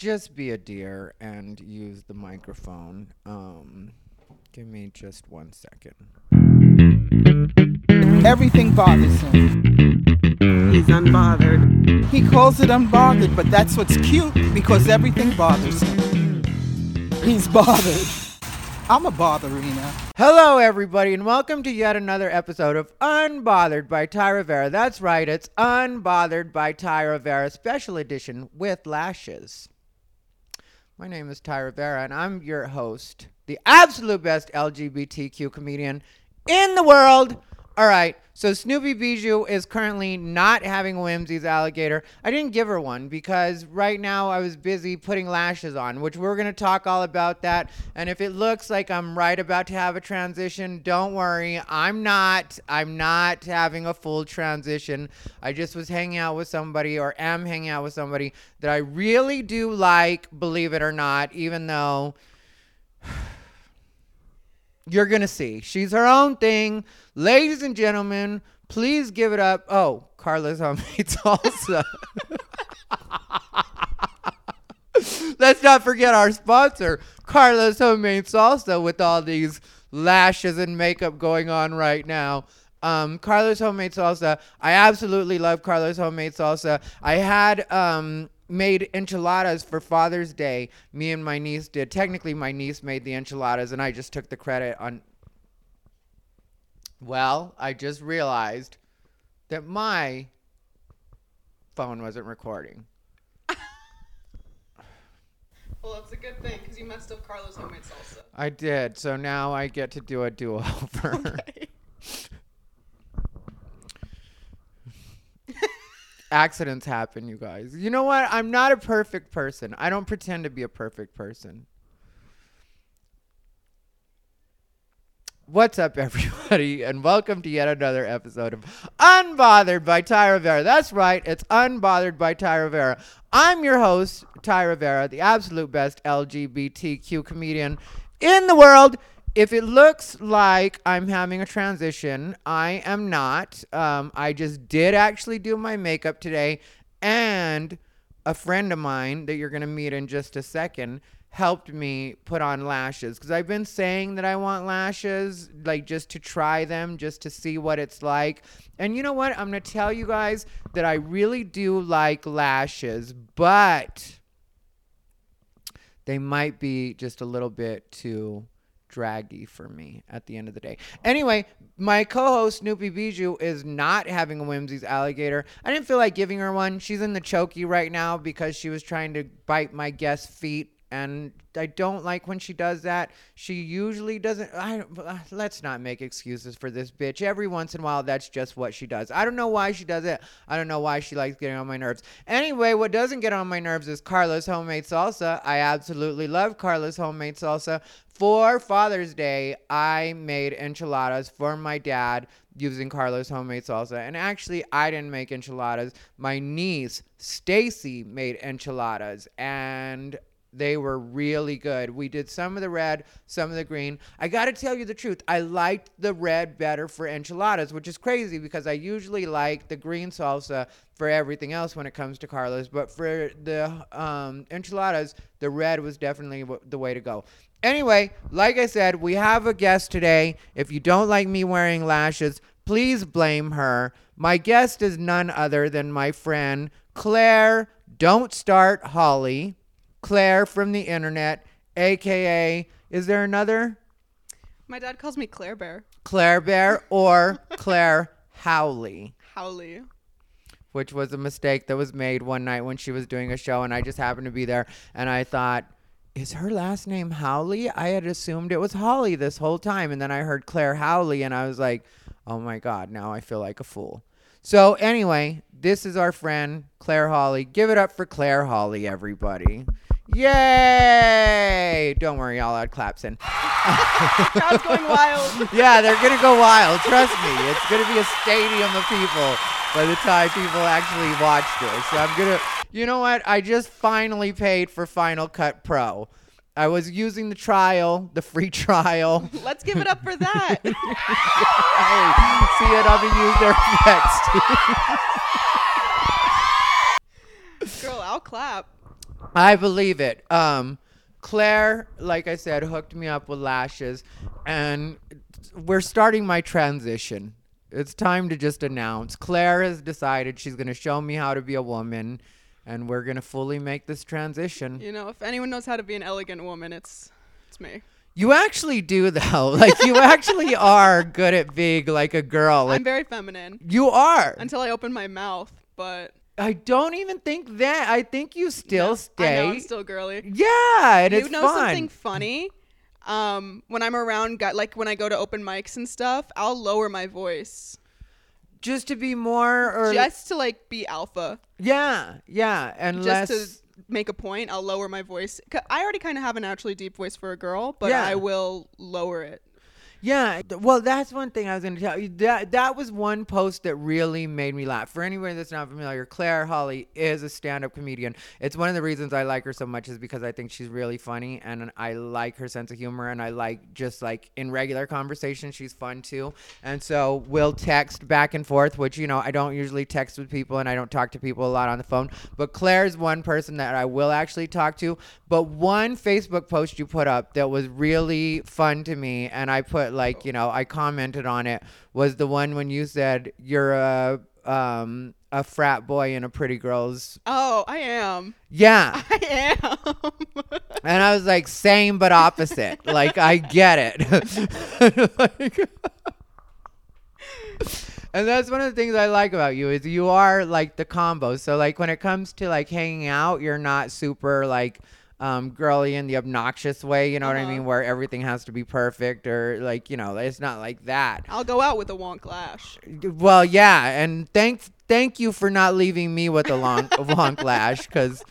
just be a dear and use the microphone. Um, give me just one second. Everything bothers him. He's unbothered. He calls it unbothered, but that's what's cute because everything bothers him. He's bothered. I'm a botherina. Hello, everybody, and welcome to yet another episode of Unbothered by Ty Rivera. That's right, it's Unbothered by Ty Rivera, special edition with lashes. My name is Ty Rivera, and I'm your host, the absolute best LGBTQ comedian in the world. All right, so Snoopy Bijou is currently not having a Whimzees alligator. I didn't give her one because right now I was busy putting lashes on, which we're going to talk all about that. And if it looks like I'm right about to have a transition, don't worry. I'm not. I'm not having a full transition. I just was hanging out with somebody or am hanging out with somebody that I really do like, believe it or not, even though you're going to see. She's her own thing. Ladies and gentlemen, please give it up. Oh, Carla's homemade salsa. Let's not forget our sponsor, Carla's Homemade Salsa, with all these lashes and makeup going on right now. Um, Carla's Homemade Salsa. I absolutely love Carla's Homemade Salsa. I had um, made enchiladas for Father's Day. Me and my niece did. Technically, my niece made the enchiladas, and I just took the credit on. Well, I just realized that my phone wasn't recording. Well, that's a good thing because you messed up Carlos homemade salsa. I did, so now I get to do a do over. Accidents happen, you guys. You know what? I'm not a perfect person. I don't pretend to be a perfect person. What's up, everybody, and welcome to yet another episode of Unbothered by Ty Rivera. That's right, it's Unbothered by Ty Rivera. I'm your host, Ty Rivera, the absolute best LGBTQ comedian in the world. If it looks like I'm having a transition, I am not. Um, I just did actually do my makeup today, and a friend of mine that you're going to meet in just a second helped me put on lashes because I've been saying that I want lashes, like just to try them, just to see what it's like. And you know what? I'm going to tell you guys that I really do like lashes, but they might be just a little bit too draggy for me at the end of the day. Anyway, my co-host Snoopy Bijou is not having a Whimzees alligator. I didn't feel like giving her one. She's in the chokey right now because she was trying to bite my guest's feet and I don't like when she does that. She usually doesn't. I let's not make excuses for this bitch. Every once in a while, that's just what she does. I don't know why she does it. I don't know why she likes getting on my nerves. Anyway, what doesn't get on my nerves is Carla's homemade salsa. I absolutely love Carla's homemade salsa. For Father's Day, I made enchiladas for my dad using Carla's homemade salsa. And actually, I didn't make enchiladas. My niece, Stacy, made enchiladas. And they were really good. We did some of the red, some of the green. I got to tell you the truth. I liked the red better for enchiladas, which is crazy because I usually like the green salsa for everything else when it comes to Carlos. But for the um, enchiladas, the red was definitely w- the way to go. Anyway, like I said, we have a guest today. If you don't like me wearing lashes, please blame her. My guest is none other than my friend Claire. Don't start Holly. Claire from the internet, aka is there another My dad calls me Claire Bear. Claire Bear or Claire Howley, Howley. which was a mistake that was made one night when she was doing a show and I just happened to be there and I thought is her last name Howley? I had assumed it was Holly this whole time and then I heard Claire Howley and I was like, "Oh my god, now I feel like a fool." So anyway, this is our friend Claire Holly. Give it up for Claire Holly, everybody. Yay! Don't worry, I'll add claps in. Crowd's going wild. yeah, they're gonna go wild. Trust me, it's gonna be a stadium of people by the time people actually watch this. So I'm gonna, you know what? I just finally paid for Final Cut Pro. I was using the trial, the free trial. Let's give it up for that. Hey, see it? I'm gonna use their effects. Girl, I'll clap. I believe it. Um, Claire, like I said, hooked me up with lashes, and we're starting my transition. It's time to just announce. Claire has decided she's going to show me how to be a woman, and we're going to fully make this transition. You know, if anyone knows how to be an elegant woman, it's it's me. You actually do, though. Like, you actually are good at being like a girl. Like, I'm very feminine you are. until I open my mouth, but I don't even think that. I think you still no, stay. I know I'm still girly. yeah, and it's fun. you it's know fun. something funny? Um, when I'm around, guy, like when I go to open mics and stuff, I'll lower my voice just to be more or just to like be alpha. yeah, yeah, and less. Just to make a point, I'll lower my voice I already kind of have a naturally deep voice for a girl, but Yeah. I will lower it. Yeah, well, that's one thing I was going to tell you. That that was one post that really made me laugh. For anyone that's not familiar, Claire Holly is a stand-up comedian. It's one of the reasons I like her so much is because I think she's really funny and I like her sense of humor and I like just like in regular conversation she's fun too. And so we'll text back and forth, which you know I don't usually text with people and I don't talk to people a lot on the phone. But Claire's one person that I will actually talk to. But one Facebook post you put up that was really fun to me, and I put like you know I commented on it was the one when you said you're a um a frat boy in a pretty girl's Oh, I am. yeah I am. and i was like same but opposite like i get it Like- and that's one of the things i like about you is you are like the combo so like when it comes to like hanging out you're not super like um, girly in the obnoxious way you know what i Uh-huh. mean where everything has to be perfect or like you know it's not like that I'll go out with a wonk lash. well yeah and thank thank you for not leaving me with a long long lash because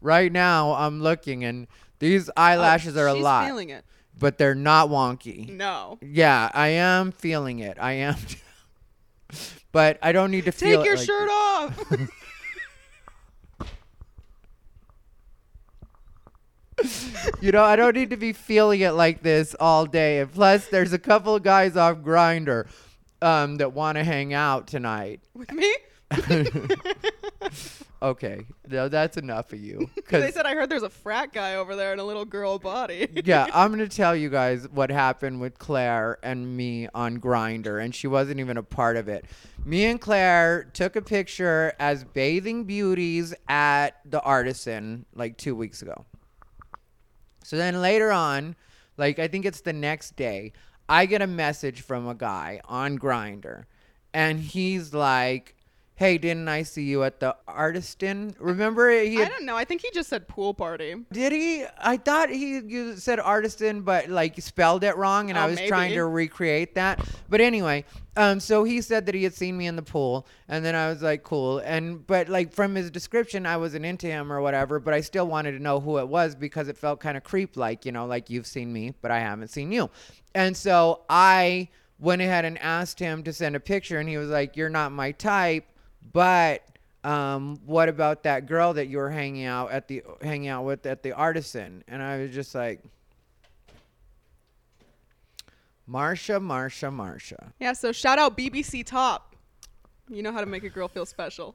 right now i'm looking and these eyelashes Oh, are a lot. feeling it. but they're not wonky. No. Yeah, I am feeling it. I am. but I don't need to feel Take your like shirt off. You know, I don't need to be feeling it like this all day. And plus, there's a couple of guys off Grindr um, that want to hang out tonight. with me? Okay, no, that's enough of you. They said I heard there's a frat guy over there and a little girl body. yeah, I'm gonna tell you guys what happened with Claire and me on Grindr, and she wasn't even a part of it. Me and Claire took a picture as bathing beauties at the Artisan like two weeks ago. So then later on, like I think it's the next day, I get a message from a guy on Grindr, and he's like, "Hey, didn't I see you at the Artisan? Remember he I don't know. I think he just said pool party. did he? I thought he you said artisan, but like spelled it wrong, and I Oh, was trying to recreate that. But anyway, um, so he said that he had seen me in the pool, and then I was like, cool. And but like from his description, I wasn't into him or whatever, but I still wanted to know who it was because it felt kind of creep like, you know, like you've seen me, but I haven't seen you. And so I went ahead and asked him to send a picture, and he was like, you're not my type, but um, what about that girl that you were hanging out at the hanging out with at the artisan? And I was just like, Marsha, Marsha, Marsha. Yeah, so shout out BBC Top. You know how to make a girl feel special.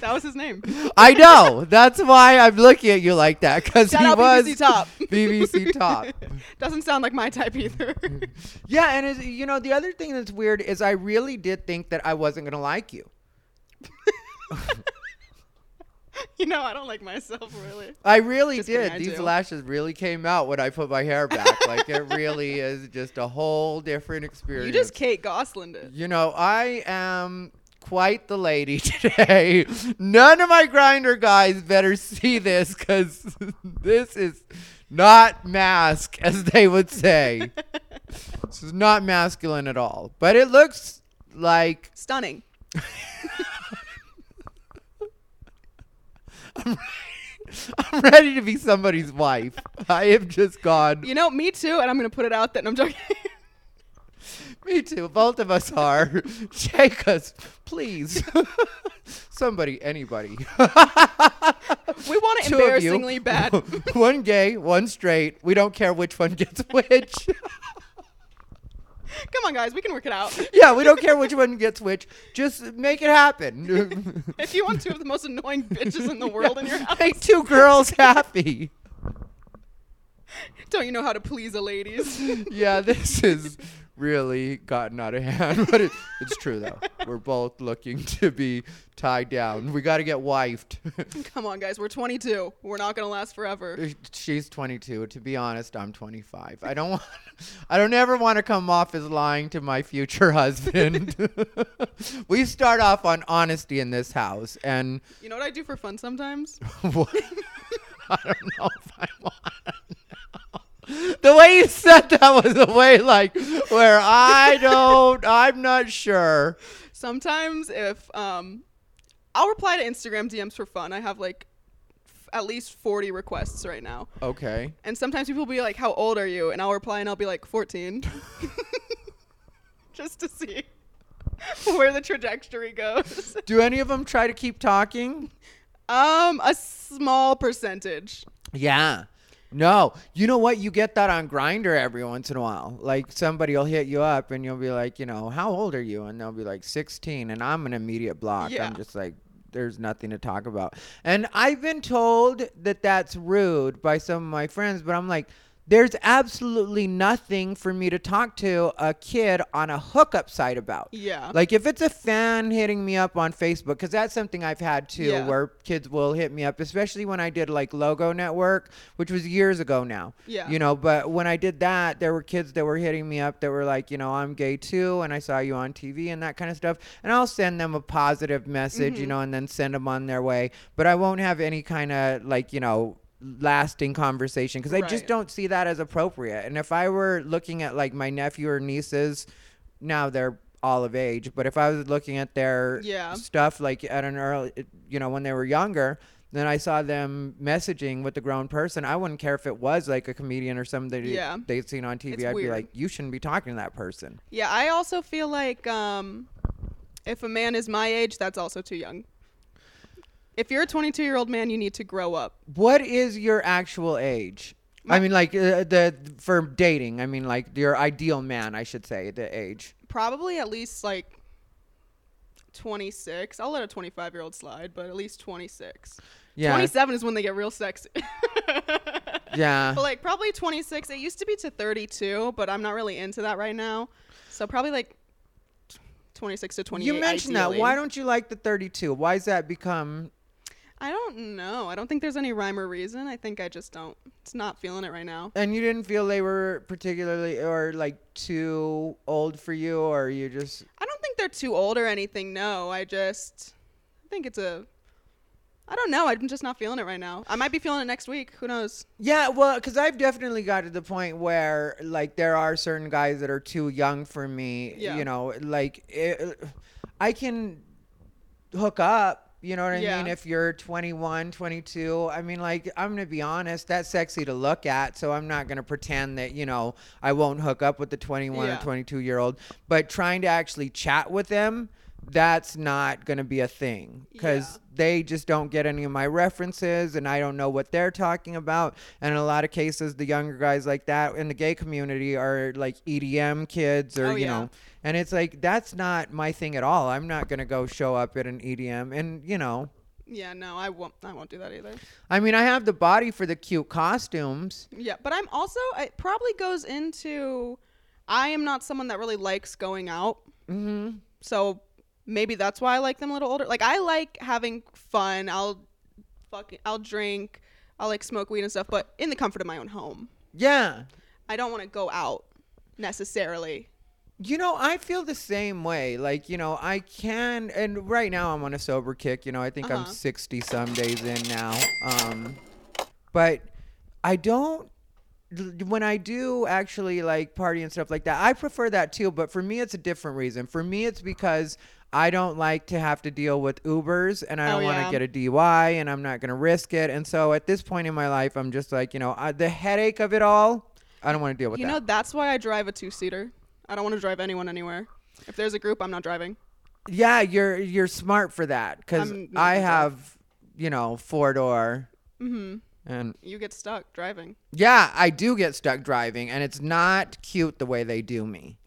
That was his name. I know. That's why I'm looking at you like that because he out was BBC Top. BBC Top. Doesn't sound like my type either. Yeah, and it's, you know the other thing that's weird is I really did think that I wasn't gonna like you. you know, I don't like myself really. I really Just did. These do. lashes really came out when I put my hair back. like it really is just a whole different experience. You just Kate Gosselin it. You know, I am quite the lady today. None of my Grindr guys better see this because this is not mask, as they would say. this is not masculine at all. But it looks like Stunning. I'm ready to be somebody's wife. I have just gone. You know, me too, and I'm gonna put it out that I'm joking. Me too. Both of us are. Take us, please. Somebody, anybody. we want it Two of you. embarrassingly bad. one gay, one straight. We don't care which one gets which. Come on, guys, we can work it out. Yeah, we don't care which one gets which. Just make it happen. If you want two of the most annoying bitches in the world in your house, Make two girls happy. don't you know how to please a ladies? Yeah, this is really gotten out of hand, but it, it's true though. We're both looking to be tied down. We got to get wifed. Come on, guys, we're 22. We're not gonna last forever. Uh, she's 22. To be honest, I'm 25. I don't want. I don't ever want to come off as lying to my future husband. we start off on honesty in this house, and You know what I do for fun sometimes? what? I don't know if I want. The way you said that was a way like where I don't. I'm not sure. Sometimes if um, I'll reply to Instagram DMs for fun. I have like f- at least 40 requests right now. Okay. And sometimes people will be like, "How old are you?" And I'll reply and I'll be like, "14." Just to see where the trajectory goes. Do any of them try to keep talking? Um, a small percentage. Yeah. No, you know what? You get that on Grindr every once in a while. Like somebody will hit you up and you'll be like, you know, how old are you? And they'll be like 16, and I'm an immediate block. Yeah. I'm just like, there's nothing to talk about. And I've been told that that's rude by some of my friends, but I'm like, there's absolutely nothing for me to talk to a kid on a hookup site about. Yeah. Like if it's a fan hitting me up on Facebook, because that's something I've had too, Yeah. where kids will hit me up, especially when I did like Logo Network, which was years ago now. Yeah. You know, but when I did that, there were kids that were hitting me up that were like, you know, I'm gay too, and I saw you on TV and that kind of stuff. And I'll send them a positive message, Mm-hmm. you know, and then send them on their way. But I won't have any kind of like, you know, lasting conversation because I just don't see that as appropriate. And if I were looking at like my nephew or nieces, now they're all of age, but if I was looking at their Yeah. stuff like at an early, you know, when they were younger, then I saw them messaging with a grown person. I wouldn't care if it was like a comedian or somebody Yeah. they'd seen on TV. It's I'd be like, you shouldn't be talking to that person. Yeah, I also feel like um, if a man is my age, that's also too young. If you're a 22 year old man, you need to grow up. What is your actual age? I mean, like uh, the for dating. I mean, like your ideal man. I should say the age. Probably at least like 26. I'll let a 25 year old slide, but at least 26. Yeah, 27 is when they get real sexy. yeah. But like probably 26. It used to be to 32, but I'm not really into that right now. So probably like 26 to 28. You mentioned that. Why don't you like the 32? Why is that become? I don't know. I don't think there's any rhyme or reason. I think I just don't. It's not feeling it right now. And you didn't feel they were particularly or like too old for you, or you just I don't think they're too old or anything. No, I just I think it's a. I don't know. I'm just not feeling it right now. I might be feeling it next week. Who knows? Yeah, well, because I've definitely got to the point where, like, there are certain guys that are too young for me. Yeah. You know, like, it, I can hook up. You know what I Yeah. mean? If you're 21, 22, I mean, like, I'm going to be honest, that's sexy to look at. So I'm not going to pretend that, you know, I won't hook up with the 21 Yeah. or 22 year old. But trying to actually chat with them, that's not going to be a thing because Yeah. they just don't get any of my references and I don't know what they're talking about. And in a lot of cases, the younger guys like that in the gay community are like EDM kids or, Oh, you yeah. know, and it's like, that's not my thing at all. I'm not going to go show up at an EDM. And, you know, Yeah, no, I won't. I won't do that either. I mean, I have the body for the cute costumes. Yeah, but I'm also. It probably goes into. I am not someone that really likes going out. Mm-hmm. So maybe that's why I like them a little older. Like I like having fun. I'll fucking I'll drink. I'll like smoke weed and stuff, but in the comfort of my own home. Yeah. I don't want to go out necessarily. You know, I feel the same way. Like, you know, I can, and right now I'm on a sober kick. You know, I think I'm Uh-huh. 60 some days in now. Um, but I don't, when I do actually like party and stuff like that, I prefer that too. But for me, it's a different reason. For me, it's because I don't like to have to deal with Ubers and I Oh, don't want to yeah. get a DUI and I'm not going to risk it. And so at this point in my life, I'm just like, you know, I, the headache of it all, I don't want to deal with you that. You know, that's why I drive a two seater. I don't want to drive anyone anywhere. If there's a group, I'm not driving. Yeah, you're you're smart for that because I have, you know, four door, Mm-hmm. and You get stuck driving. yeah, I do get stuck driving, and it's not cute the way they do me.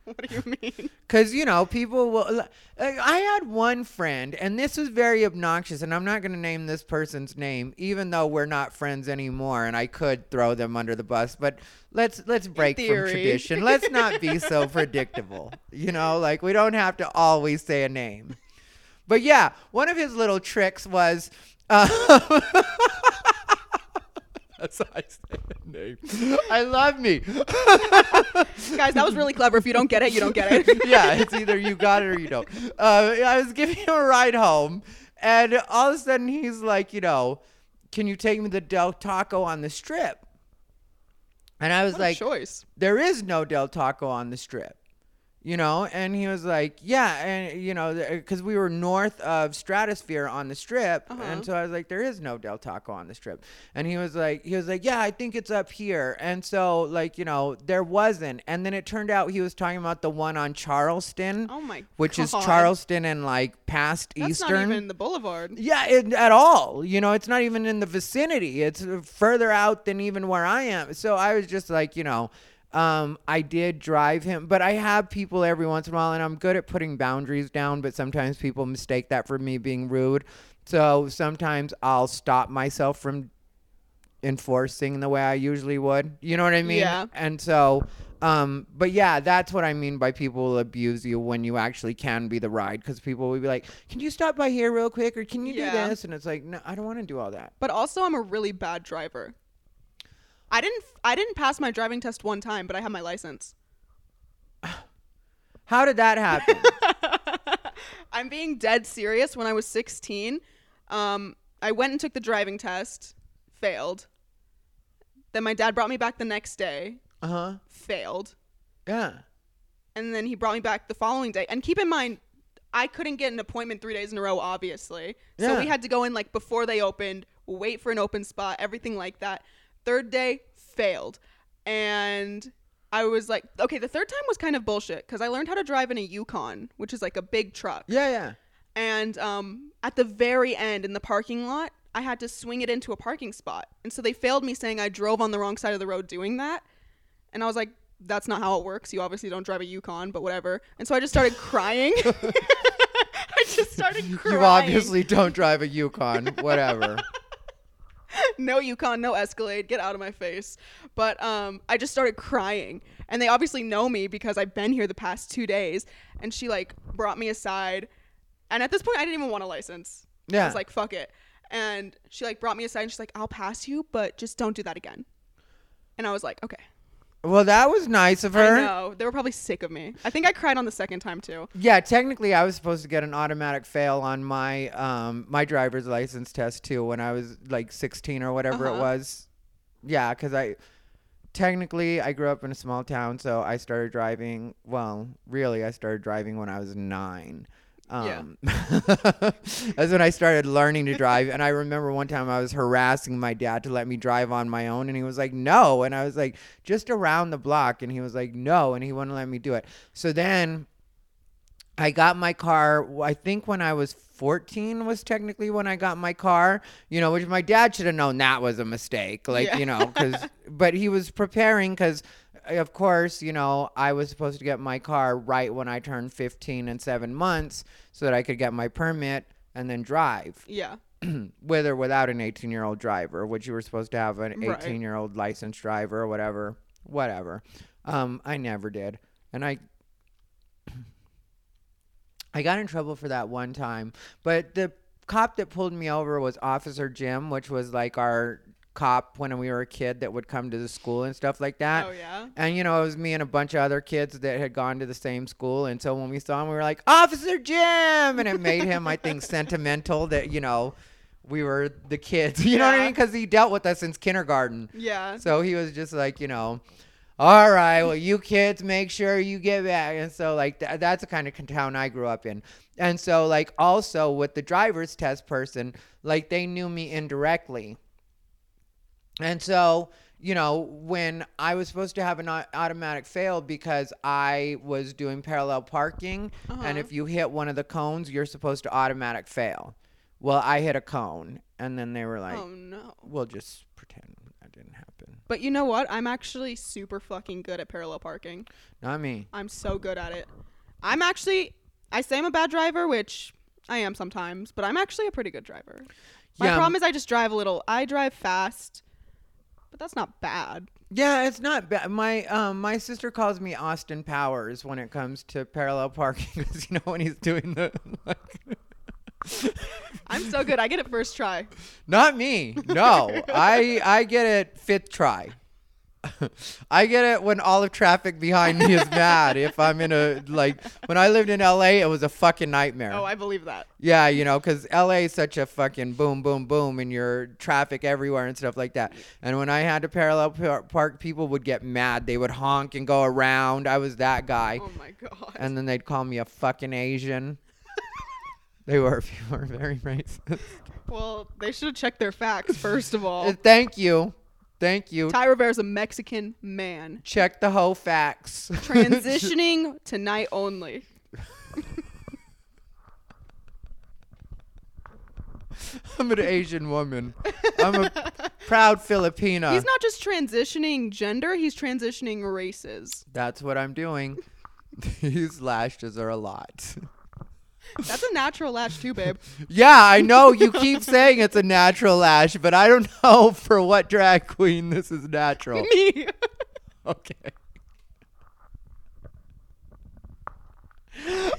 what do you mean? Because, you know, people will. like, I had one friend, and this was very obnoxious, and I'm not going to name this person's name, even though we're not friends anymore, and I could throw them under the bus. But let's let's break from tradition. Let's not be so predictable. You know, like we don't have to always say a name. But yeah, one of his little tricks was. Uh, That's how I say the name. I love me. Guys, that was really clever. If you don't get it, you don't get it. yeah, it's either you got it or you don't. Uh, I was giving him a ride home, and all of a sudden he's like, you know, can you take me to Del Taco on the strip? And I was What like, choice. there is no Del Taco on the strip. You know, and he was like, "Yeah," and you know, because we were north of Stratosphere on the strip, Uh-huh. and so I was like, "There is no Del Taco on the strip," and he was like, "He was like, yeah, I think it's up here," and so like, you know, there wasn't, and then it turned out he was talking about the one on Charleston, Oh my which is Charleston and like past That's Eastern. not even the boulevard. Yeah, it, at all. You know, it's not even in the vicinity. It's further out than even where I am. So I was just like, you know, um, I did drive him, but I have people every once in a while, and I'm good at putting boundaries down, but sometimes people mistake that for me being rude. So sometimes I'll stop myself from enforcing the way I usually would. You know what I mean? Yeah. And so, um, but yeah, that's what I mean by people will abuse you when you actually can be the ride because people will be like, "Can you stop by here real quick?" or "Can you Yeah. do this?" And it's like, no, I don't want to do all that. But also, I'm a really bad driver. I didn't. I didn't pass my driving test one time, but I have my license. How did that happen? I'm being dead serious. When I was 16, um, I went and took the driving test, failed. Then my dad brought me back the next day, uh huh. failed. Yeah. And then he brought me back the following day. And keep in mind, I couldn't get an appointment three days in a row, obviously. So Yeah. we had to go in like before they opened, wait for an open spot, everything like that. Third day, failed. And I was like, okay, the third time was kind of bullshit because I learned how to drive in a Yukon, which is like a big truck. Yeah. Yeah. And um, at the very end in the parking lot, I had to swing it into a parking spot. And so they failed me saying I drove on the wrong side of the road doing that. And I was like, that's not how it works. You obviously don't drive a Yukon, but whatever. And so I just started crying. I just started crying. You obviously don't drive a Yukon. Whatever. no Yukon, no Escalade, get out of my face. But um, I just started crying, and they obviously know me because I've been here the past two days. And she like brought me aside, and at this point, I didn't even want a license. Yeah. I was like, fuck it. And she like brought me aside, and she's like, I'll pass you, but just don't do that again. And I was like, okay. Well, that was nice of her. I know they were probably sick of me. I think I cried on the second time too. Yeah, technically, I was supposed to get an automatic fail on my um my driver's license test too when I was like 16 or whatever it Uh-huh. was. Yeah, because I technically I grew up in a small town, so I started driving. Well, really, I started driving when I was nine. Yeah. Um, that's when I started learning to drive. And I remember one time I was harassing my dad to let me drive on my own, and he was like, "No," and I was like, "Just around the block," and he was like, "No," and he wouldn't let me do it. So then I got my car. I think when I was 14 was technically when I got my car. You know, which my dad should have known that was a mistake. Like Yeah. you know, because but he was preparing because. Of course, you know, I was supposed to get my car right when I turned 15 and seven months so that I could get my permit and then drive Yeah. with or without an 18 year old driver, which you were supposed to have an Right. 18 year old licensed driver or whatever, whatever. Um, I never did, and I. I got in trouble for that one time, but the cop that pulled me over was Officer Jim, which was like our cop when we were a kid that would come to the school and stuff like that. Oh yeah. And you know, it was me and a bunch of other kids that had gone to the same school. And so when we saw him, we were like, Officer Jim! And it made him, I think, sentimental that, you know, we were the kids. You know what I mean? Because he dealt with us since kindergarten. Yeah. So he was just like, you know, all right, well, you kids make sure you get back. And so, like, th- that's the kind of town I grew up in. And so, like, also with the driver's test person, like, they knew me indirectly. And so, you know, when I was supposed to have an au- automatic fail because I was doing parallel parking, and Uh-huh. if you hit one of the cones, you're supposed to automatic fail. Well, I hit a cone, and then they were like, oh no. we'll just pretend that didn't happen. But you know what? I'm actually super fucking good at parallel parking. Not me. I'm so good at it. I'm actually I say I'm a bad driver, which I am sometimes, but I'm actually a pretty good driver. My Yeah, problem is I just drive a little. I drive fast, that's not bad. Yeah, it's not bad. My um my sister calls me Austin Powers when it comes to parallel parking because you know when he's doing the like, I'm so good. I get it first try. not me. No, I I get it fifth try. I get it when all of traffic behind me is mad. If I'm in a like when I lived in LA, it was a fucking nightmare. Oh, I believe that. Yeah, you know, because LA is such a fucking boom, boom, boom, and your traffic everywhere and stuff like that. And when I had to parallel par- park, people would get mad. They would honk and go around. I was that guy. Oh my god. And then they'd call me a fucking Asian. they were, were very racist. well, they should have checked their facts first of all. Uh, Thank you. Thank you. Ty Rivera's a Mexican man Check the whole facts. transitioning tonight only. I'm an Asian woman. I'm a proud Filipina. He's not just transitioning gender; he's transitioning races. That's what I'm doing. These lashes are a lot. That's a natural lash too, babe. Yeah, I know you keep saying it's a natural lash, but I don't know for what drag queen this is natural. Me. Okay.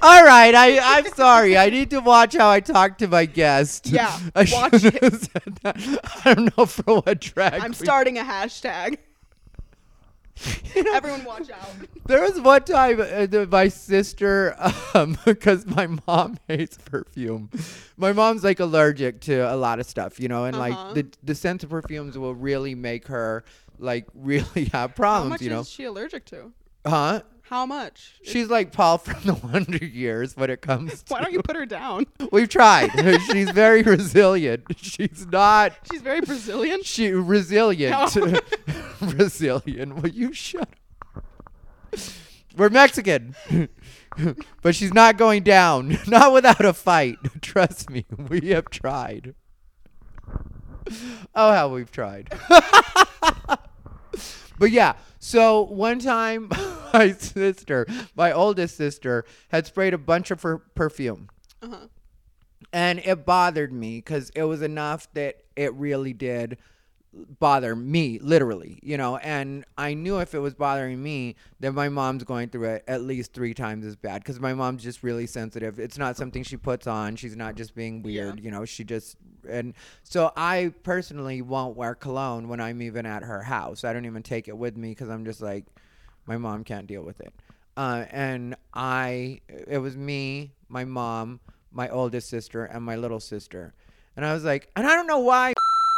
All right, I I'm sorry. I need to watch how I talk to my guest. Yeah, I watch shouldn't have said that. I don't know for what drag. I'm queen- starting a hashtag. Everyone, watch out. There was one time uh, my sister, um, because my mom hates perfume. My mom's like allergic to a lot of stuff, you know, and Uh-huh. like the the scent of perfumes will really make her like really have How problems, much you know. is she allergic to? Huh? How much? She's like Paul from the Wonder Years when it comes to. Why don't you put her down? We've tried. She's very resilient. She's not. She's very Brazilian. She resilient. No. resilient. Will you shut up? We're Mexican. but she's not going down. Not without a fight. Trust me. We have tried. Oh, how we've tried. but yeah, so one time my sister, my oldest sister, had sprayed a bunch of her perfume Uh-huh. and it bothered me because it was enough that it really did bother me literally you know and i knew if it was bothering me then my mom's going through it at least three times as bad because my mom's just really sensitive. It's not something she puts on. She's not just being weird you know she just and so i personally won't wear cologne when i'm even at her house. I don't even take it with me because i'm just like my mom can't deal with it. Uh, and i it was me my mom my oldest sister and my little sister. And i was like and i don't know why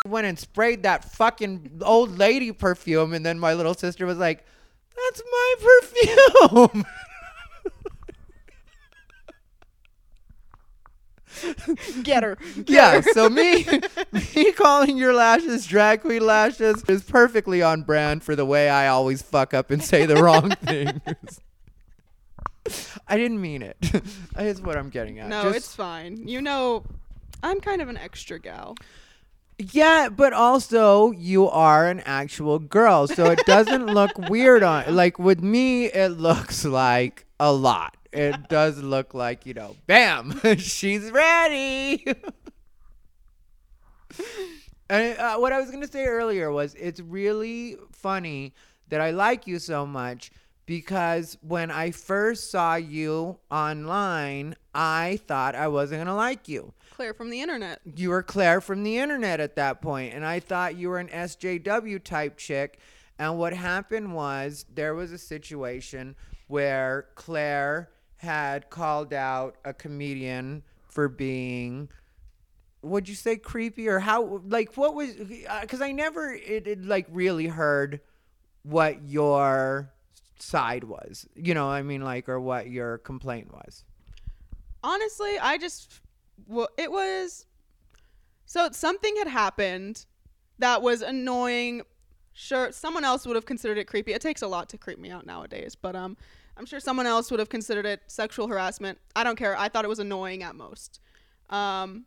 went and sprayed that fucking old lady perfume and then my little sister was like that's my perfume Get her. Get yeah her. so me me calling your lashes drag queen lashes is perfectly on brand for the way i always fuck up and say the wrong things i didn't mean it that's what i'm getting at No, Just- it's fine. You know, I'm kind of an extra gal. Yeah, but also you are an actual girl, so it doesn't look weird on like with me it looks like a lot. It does look like, you know, bam, she's ready. and uh, what I was going to say earlier was it's really funny that I like you so much because when I first saw you online, I thought I wasn't going to like you Claire from the internet. you were Claire from the internet at that point, and I thought you were an SJW type chick. And what happened was there was a situation where Claire had called out a comedian for being would you say creepy or how like what was uh, because i never it, it like really heard what your side was you know i mean like or what your complaint was Honestly, I just well, it was so something had happened that was annoying. Sure, someone else would have considered it creepy. It takes a lot to creep me out nowadays, but um I'm sure someone else would have considered it sexual harassment. I don't care. I thought it was annoying at most. Um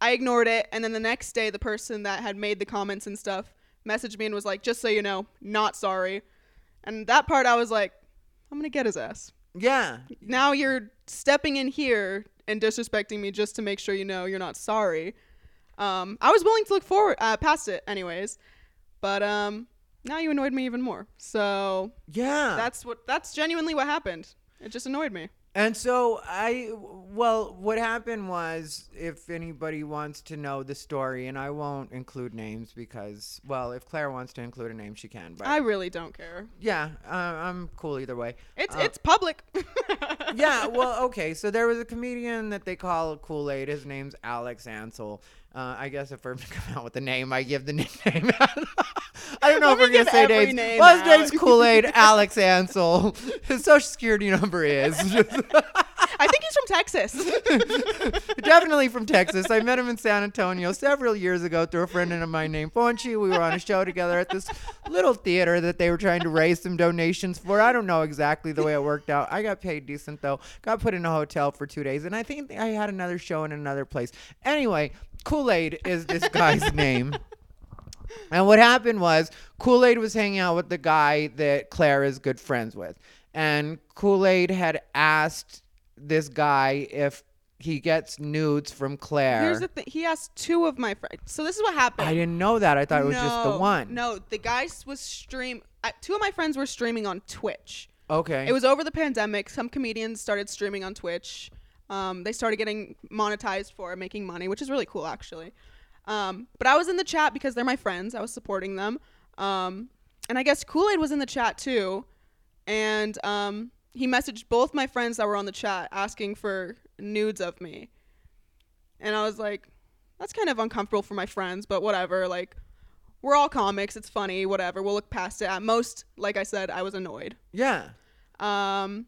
I ignored it and then the next day the person that had made the comments and stuff messaged me and was like, "Just so you know, not sorry." And that part, I was like, "I'm gonna get his ass." Yeah. Now you're stepping in here and disrespecting me just to make sure you know you're not sorry. Um, I was willing to look forward uh, past it, anyways, but um, now you annoyed me even more. So Yeah. that's what that's genuinely what happened. It just annoyed me. And so I, well, what happened was, if anybody wants to know the story, and I won't include names because, well, if Claire wants to include a name, she can. But I really don't care. yeah, uh, I'm cool either way. It's Uh, it's public. yeah, well, okay. So there was a comedian that they call Kool Aid. His name's Alex Ansel. Uh, I guess if we're gonna come out with a name, I give the nickname. I don't know Let if we're gonna say names. name well, his name's Kool Aid Alex Ansel. His social security number is I think he's from Texas. definitely from Texas. I met him in San Antonio several years ago through a friend of mine named Fonchi. We were on a show together at this little theater that they were trying to raise some donations for. I don't know exactly the way it worked out. I got paid decent though. Got put in a hotel for two days, and I think I had another show in another place. Anyway, Kool Aid is this guy's name. And what happened was Kool Aid was hanging out with the guy that Claire is good friends with. And Kool Aid had asked this guy if he gets nudes from Claire. Here's the thing. He asked two of my friends. So this is what happened. I didn't know that. I thought it was just the one. No, the guy was stream. Uh, two of my friends were streaming on Twitch. Okay. It was over the pandemic. Some comedians started streaming on Twitch. Um, they started getting monetized for making money, which is really cool, actually. Um, but I was in the chat because they're my friends. I was supporting them. Um, and I guess Kool Aid was in the chat too. And um, he messaged both my friends that were on the chat asking for nudes of me. And I was like, that's kind of uncomfortable for my friends, but whatever. Like, we're all comics. It's funny. Whatever. We'll look past it. At most, like I said, I was annoyed. yeah. Um,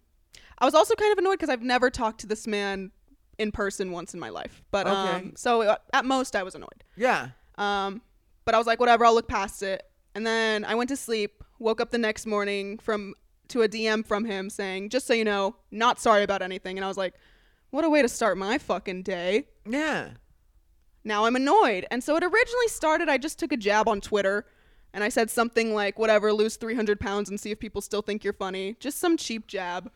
I was also kind of annoyed because I've never talked to this man in person once in my life. But Okay. um, so uh, at most I was annoyed. Yeah. Um, but I was like, whatever, I'll look past it. And then I went to sleep. Woke up the next morning from to a DM from him saying, just so you know, not sorry about anything. And I was like, what a way to start my fucking day. Yeah. Now I'm annoyed. And so it originally started, I just took a jab on Twitter and I said something like, whatever, lose 300 pounds and see if people still think you're funny. Just some cheap jab.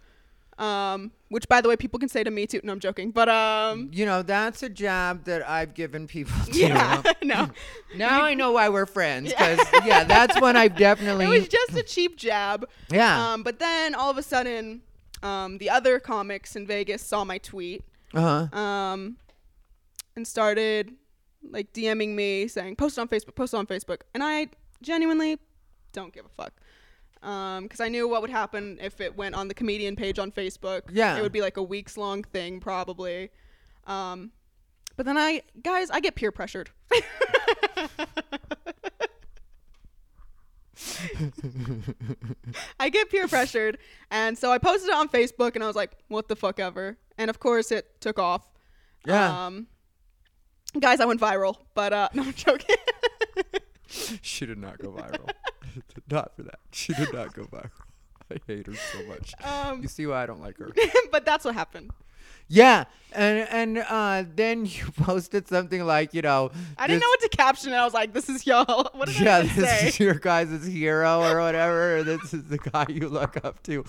Um, which by the way, people can say to me too. No, I'm joking. But, um, You know, that's a jab that I've given people too. yeah, no. Now I know why we're friends. Because, yeah, that's when I've definitely. It was just a cheap jab. yeah. Um, but then all of a sudden, um, the other comics in Vegas saw my tweet, uh huh. um, and started like DMing me saying, "Post it on Facebook, post it on Facebook," and I genuinely don't give a fuck. Um, because I knew what would happen if it went on the comedian page on Facebook. Yeah. it would be like a weeks long thing probably. Um, but then I, guys, I get peer pressured. I get peer pressured, and so I posted it on Facebook, and I was like, "What the fuck ever?" And of course, it took off. Yeah. Um, guys, I went viral, but uh, no, I'm joking. She did not go viral. not for that. She did not go viral. I hate her so much. um, You see why I don't like her. but that's what happened. Yeah, and and uh, then you posted something like, you know, I didn't know what to caption. I was like, "This is y'all." What did yeah, I this say? is your guys' hero or whatever. Or this is the guy you look up to.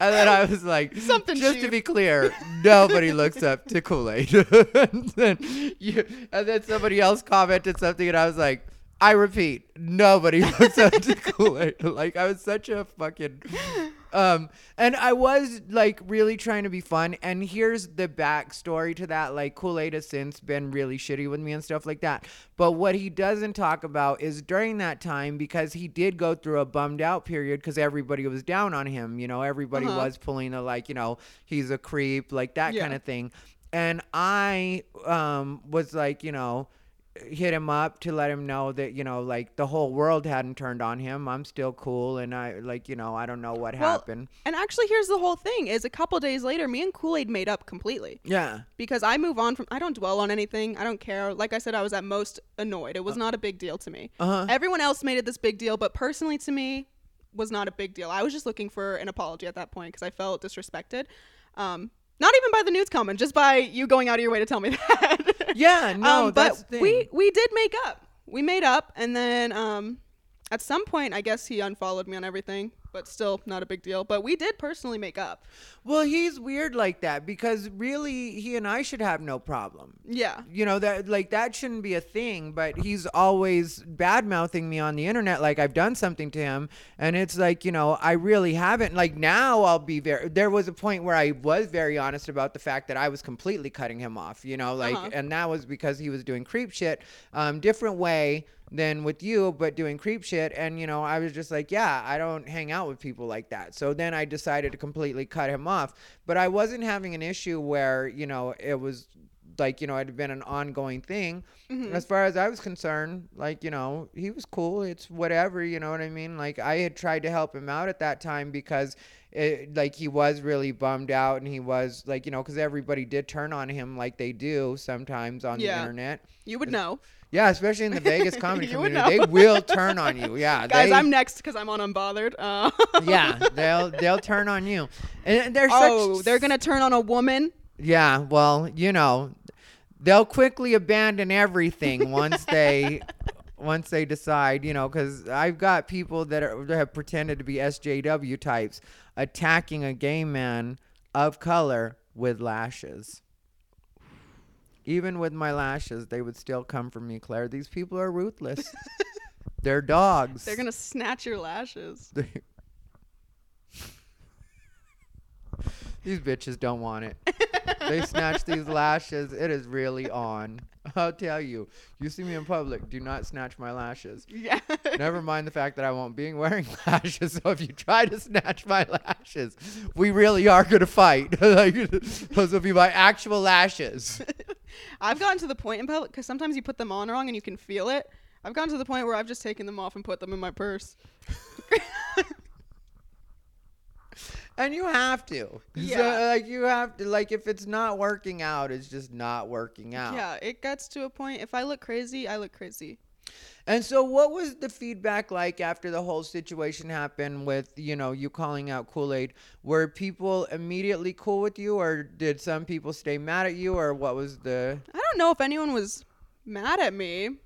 And then I was like, Something just to be clear, nobody looks up to Kool Aid. and, then you, and then somebody else commented something, and I was like, I repeat, nobody looks up to Kool Aid. Like I was such a fucking. Um, and I was like really trying to be fun. And here's the backstory to that. Like Kool Aid has since been really shitty with me and stuff like that. But what he doesn't talk about is during that time because he did go through a bummed out period because everybody was down on him. You know, everybody Uh-huh. was pulling the like, you know, he's a creep, like that Yeah. kind of thing. And I um was like, you know, hit him up to let him know that you know like the whole world hadn't turned on him i'm still cool and i like you know i don't know what Well, happened And actually, here's the whole thing: is a couple days later, me and Kool Aid made up completely yeah because I move on from. I don't dwell on anything. I don't care. Like I said, I was at most annoyed. It was not a big deal to me. uh-huh Everyone else made it this big deal, but personally to me, was not a big deal. I was just looking for an apology at that point because I felt disrespected. Um, not even by the news comment, just by you going out of your way to tell me that. yeah no um, but we we did make up. We made up, and then um, at some point, I guess he unfollowed me on everything, but still not a big deal. But we did personally make up. Well, he's weird like that because really, he and I should have no problem. Yeah. You know that like that shouldn't be a thing, but he's always bad mouthing me on the internet like I've done something to him, and it's like you know I really haven't. Like now I'll be very. There was a point where I was very honest about the fact that I was completely cutting him off. You know, like, Uh-huh. and that was because he was doing creep shit, um, different way than with you, but doing creep shit. And, you know, I was just like, yeah, I don't hang out with people like that. So then I decided to completely cut him off. But I wasn't having an issue where, you know, it was like, you know, it had been an ongoing thing. Mm-hmm. As far as I was concerned, like, you know, he was cool. It's whatever, you know what I mean? Like, I had tried to help him out at that time because. It, like he was really bummed out and he was like you know because everybody did turn on him like they do sometimes on the internet You would know. Yeah, especially in the Vegas comedy community, they will turn on you. Yeah, Guys, they, I'm next because I'm on Unbothered. Uh, yeah, they'll they'll turn on you, and they're oh, such. they're gonna turn on a woman. Yeah, well, you know, they'll quickly abandon everything once they once they decide, you know, because I've got people that, are, that have pretended to be SJW types attacking a gay man of color with lashes. Even with my lashes, they would still come for me, Claire. These people are ruthless. They're dogs. They're gonna snatch your lashes. These bitches don't want it. they snatch these lashes. It is really on. I'll tell you. You see me in public, do not snatch my lashes. Yeah. Never mind the fact that I won't be wearing lashes. So if you try to snatch my lashes, we really are gonna fight. those will be my actual lashes. I've gotten to the point in public because sometimes you put them on wrong and you can feel it. I've gotten to the point where I've just taken them off and put them in my purse. And you have to. So, Yeah. like you have to. Like if it's not working out, it's just not working out. Yeah, it gets to a point. If I look crazy, I look crazy. And so, what was the feedback like after the whole situation happened with you know you calling out Kool Aid? Were people immediately cool with you, or did some people stay mad at you, or what was the? I don't know if anyone was mad at me.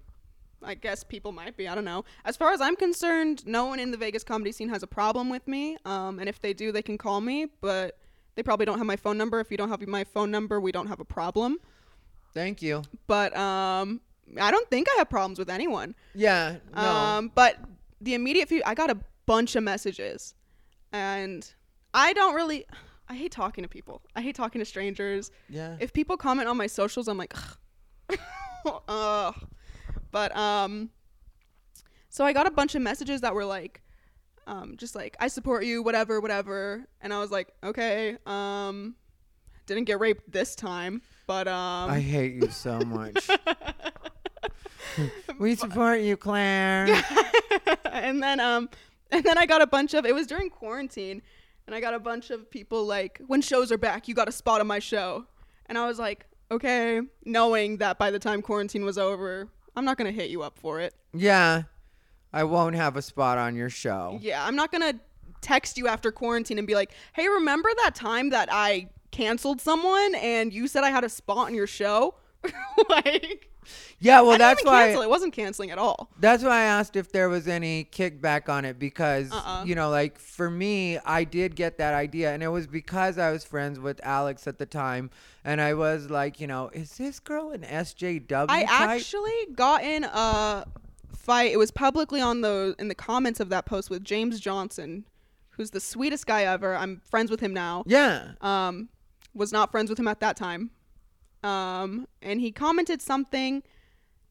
I guess people might be. I don't know. As far as I'm concerned, no one in the Vegas comedy scene has a problem with me. Um, and if they do, they can call me. But they probably don't have my phone number. If you don't have my phone number, we don't have a problem. Thank you. But um, I don't think I have problems with anyone. Yeah. No. Um, but the immediate few, I got a bunch of messages, and I don't really. I hate talking to people. I hate talking to strangers. yeah. If people comment on my socials, I'm like, ugh. ugh. But um, so I got a bunch of messages that were like, um, just like I support you, whatever, whatever, and I was like, okay, um, didn't get raped this time, but um, I hate you so much. we support you, Claire. and then um and then I got a bunch of it was during quarantine and I got a bunch of people like when shows are back you got a spot on my show and I was like okay knowing that by the time quarantine was over I'm not going to hit you up for it Yeah. I won't have a spot on your show. yeah I'm not going to text you after quarantine and be like hey remember that time that I canceled someone and you said I had a spot on your show like Yeah. Well, that's why. cancel. it wasn't canceling at all That's why I asked if there was any kickback on it because Uh-uh. you know, like for me, I did get that idea, and it was because I was friends with Alex at the time, and I was like, you know, is this girl an SJW I type? actually got in a fight. It was publicly on the in the comments of that post with James Johnson, who's the sweetest guy ever. I'm friends with him now. yeah, Um, was not friends with him at that time. Um, and he commented something,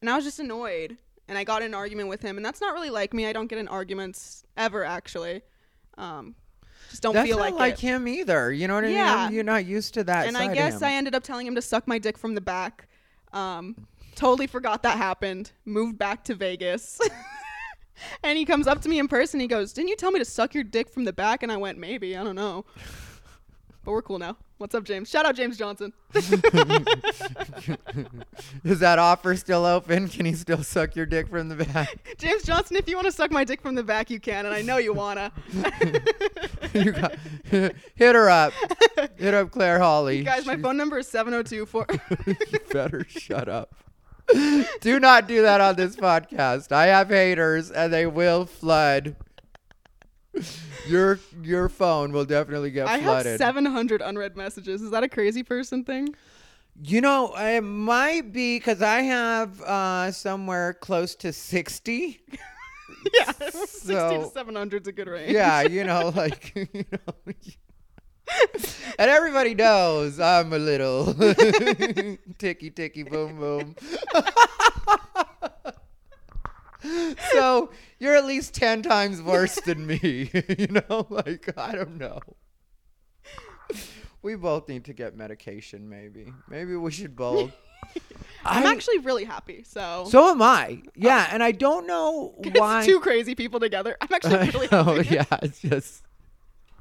and I was just annoyed. And I got in an argument with him, and that's not really like me. I don't get in arguments ever, actually. Um, just don't that's feel like, like him either. You know what I mean? Yeah. I'm- You're not used to that. and I guess. I ended up telling him to suck my dick from the back. Um, totally forgot that happened. Moved back to Vegas. and he comes up to me in person. He goes, Didn't you tell me to suck your dick from the back? And I went, Maybe. I don't know. But we're cool now. What's up, James? Shout out James Johnson. Is that offer still open? Can he still suck your dick from the back? James Johnson, if you want to suck my dick from the back, you can. And I know you want to. you got, hit her up. Hit up Claire Hawley. Guys, my She's- phone number is 7024. you better shut up. do not do that on this podcast. I have haters, and they will flood. Your your phone will definitely get I have flooded. 700 unread messages. Is that a crazy person thing? You know, it might be because I have uh, somewhere close to 60. Yeah, 60 to So- 700 is a good range. Yeah, you know, like, you know. And everybody knows I'm a little ticky ticky boom boom. so you're at least 10 times worse than me. you know, like, I don't know. We both need to get medication, maybe. Maybe we should both. I'm I- actually really happy. So, So am I. Yeah, and I don't know why. two crazy people together. I'm actually really Oh yeah, it's just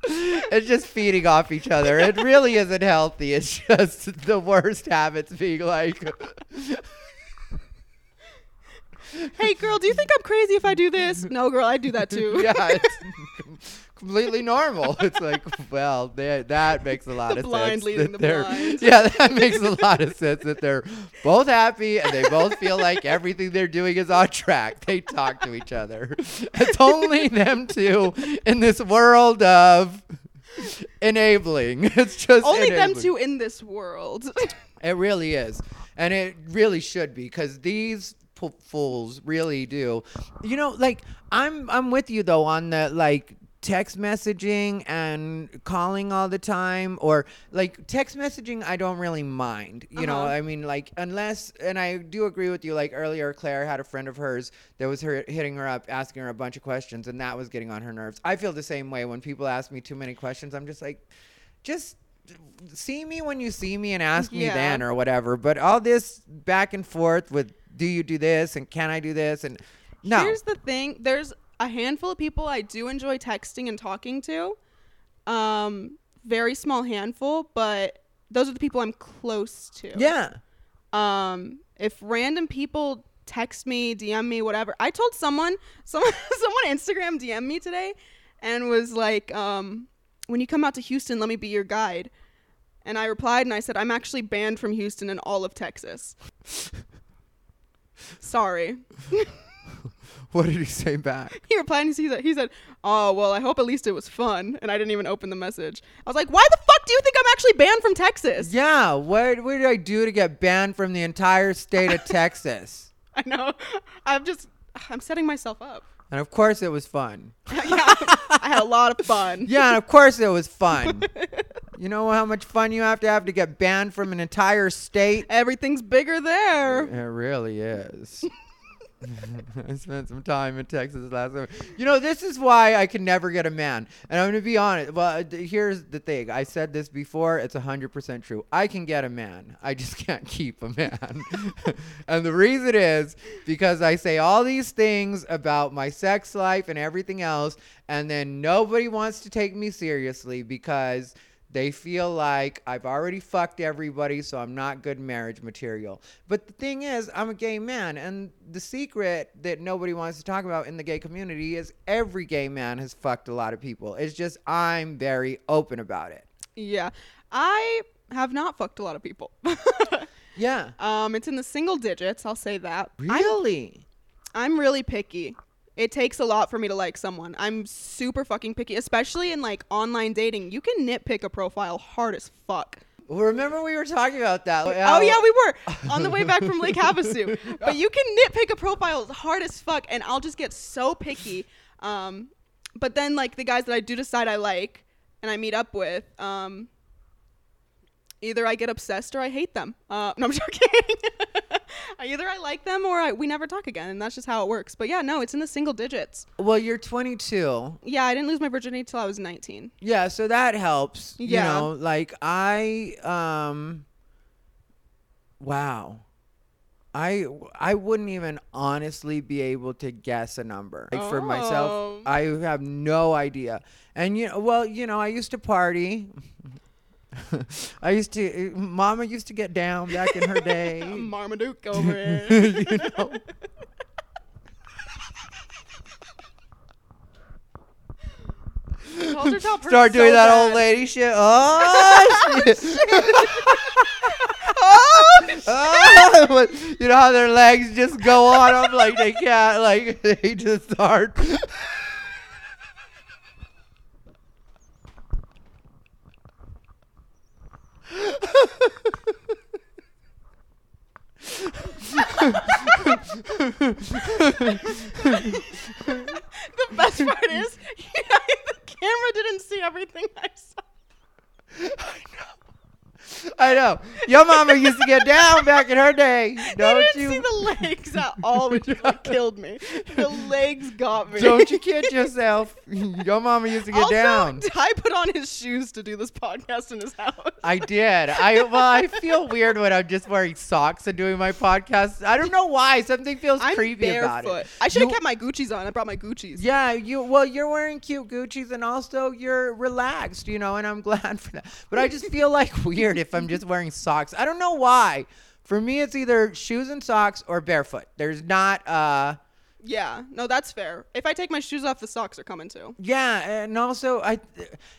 it's just feeding off each other. It really isn't healthy. It's just the worst habits being like Hey, girl, do you think I'm crazy if I do this? No, girl, I do that too. yeah, it's completely normal. It's like, well, they, that makes a lot The of blind sense. leading that the blind. Yeah, that makes a lot of sense that they're both happy and they both feel like everything they're doing is on track. They talk to each other. It's only them two in this world of enabling. It's just Only them two in this world. It really is. And it really should be because these p- fools really do. You know, like I'm I'm with you though on the like text messaging and calling all the time or like text messaging I don't really mind. You know, Uh-huh. I mean like unless and I do agree with you like earlier Claire had a friend of hers that was her hitting her up asking her a bunch of questions and that was getting on her nerves. I feel the same way when people ask me too many questions. I'm just like just see me when you see me and ask me then or whatever. But all this back and forth with do you do this and can I do this and no. Here's the thing. There's a handful of people I do enjoy texting and talking to. Um, very small handful, but those are the people I'm close to. yeah. Um, if random people text me, DM me, whatever. I told someone, someone, someone Instagram DM me today, and was like, um, "When you come out to Houston, let me be your guide." And I replied, and I said, "I'm actually banned from Houston and all of Texas." Sorry. What did he say back? He replied and he said, he said, "Oh well, I hope at least it was fun." And I didn't even open the message. I was like, "Why the fuck do you think I'm actually banned from Texas?" Yeah, what what did I do to get banned from the entire state of Texas? I know. I'm just, I'm setting myself up. And of course it was fun. yeah, I had a lot of fun. Yeah, and of course it was fun. You know how much fun you have to have to get banned from an entire state? Everything's bigger there. It really is. I spent some time in Texas last summer. You know, this is why I can never get a man. And I'm going to be honest. Well, uh, here's the thing. I said this before. It's 100% true. I can get a man. I just can't keep a man. and the reason is because I say all these things about my sex life and everything else. And then nobody wants to take me seriously because they feel like I've already fucked everybody, so I'm not good marriage material. But the thing is, I'm a gay man, and the secret that nobody wants to talk about in the gay community is every gay man has fucked a lot of people. It's just I'm very open about it. Yeah. I have not fucked a lot of people. Yeah. um, it's in the single digits, I'll say that. I'm, Really? I'm really picky. It takes a lot for me to like someone. I'm super fucking picky, especially in like online dating. You can nitpick a profile hard as fuck. Remember we were talking about that. Oh yeah, we were on the way back from Lake Havasu. But you can nitpick a profile hard as fuck, and I'll just get so picky. Um, but then like the guys that I do decide I like and I meet up with, um, either I get obsessed or I hate them. Uh, no, I'm joking. either I like them or I, we never talk again, and that's just how it works. But yeah, no, it's in the single digits. Well, you're 22. Yeah, I didn't lose my virginity till I was 19. Yeah, so that helps. Yeah. You know, like I um wow. I I wouldn't even honestly be able to guess a number. Like for myself, Oh. I have no idea. And you know, well, you know, I used to party. I used to mama used to get down back in her day. Marmaduke over it. you know. Start doing so that old lady shit. Oh, shit. Oh, Ah, but you know how their legs just go on them like they can't, like they just start. The best part is the camera didn't see everything I saw. I know. Your mama used to get down back in her day. Don't didn't you? see the legs at all, which is what killed me. The legs got me. Don't you kid yourself. Your mama used to get also, down. Ty put on his shoes to do this podcast in his house. I did. I well, I feel weird when I'm just wearing socks and doing my podcast. I don't know why. Something feels I'm creepy about it. I should have kept my Gucci's on. I brought my Gucci's. Yeah, you well, you're wearing cute Gucci's and also you're relaxed, you know, and I'm glad for that. But I just feel like weird if I'm just wearing socks. I don't know why. For me, it's either shoes and socks or barefoot. There's not uh Yeah, no, that's fair. If I take my shoes off, the socks are coming too. Yeah, and also I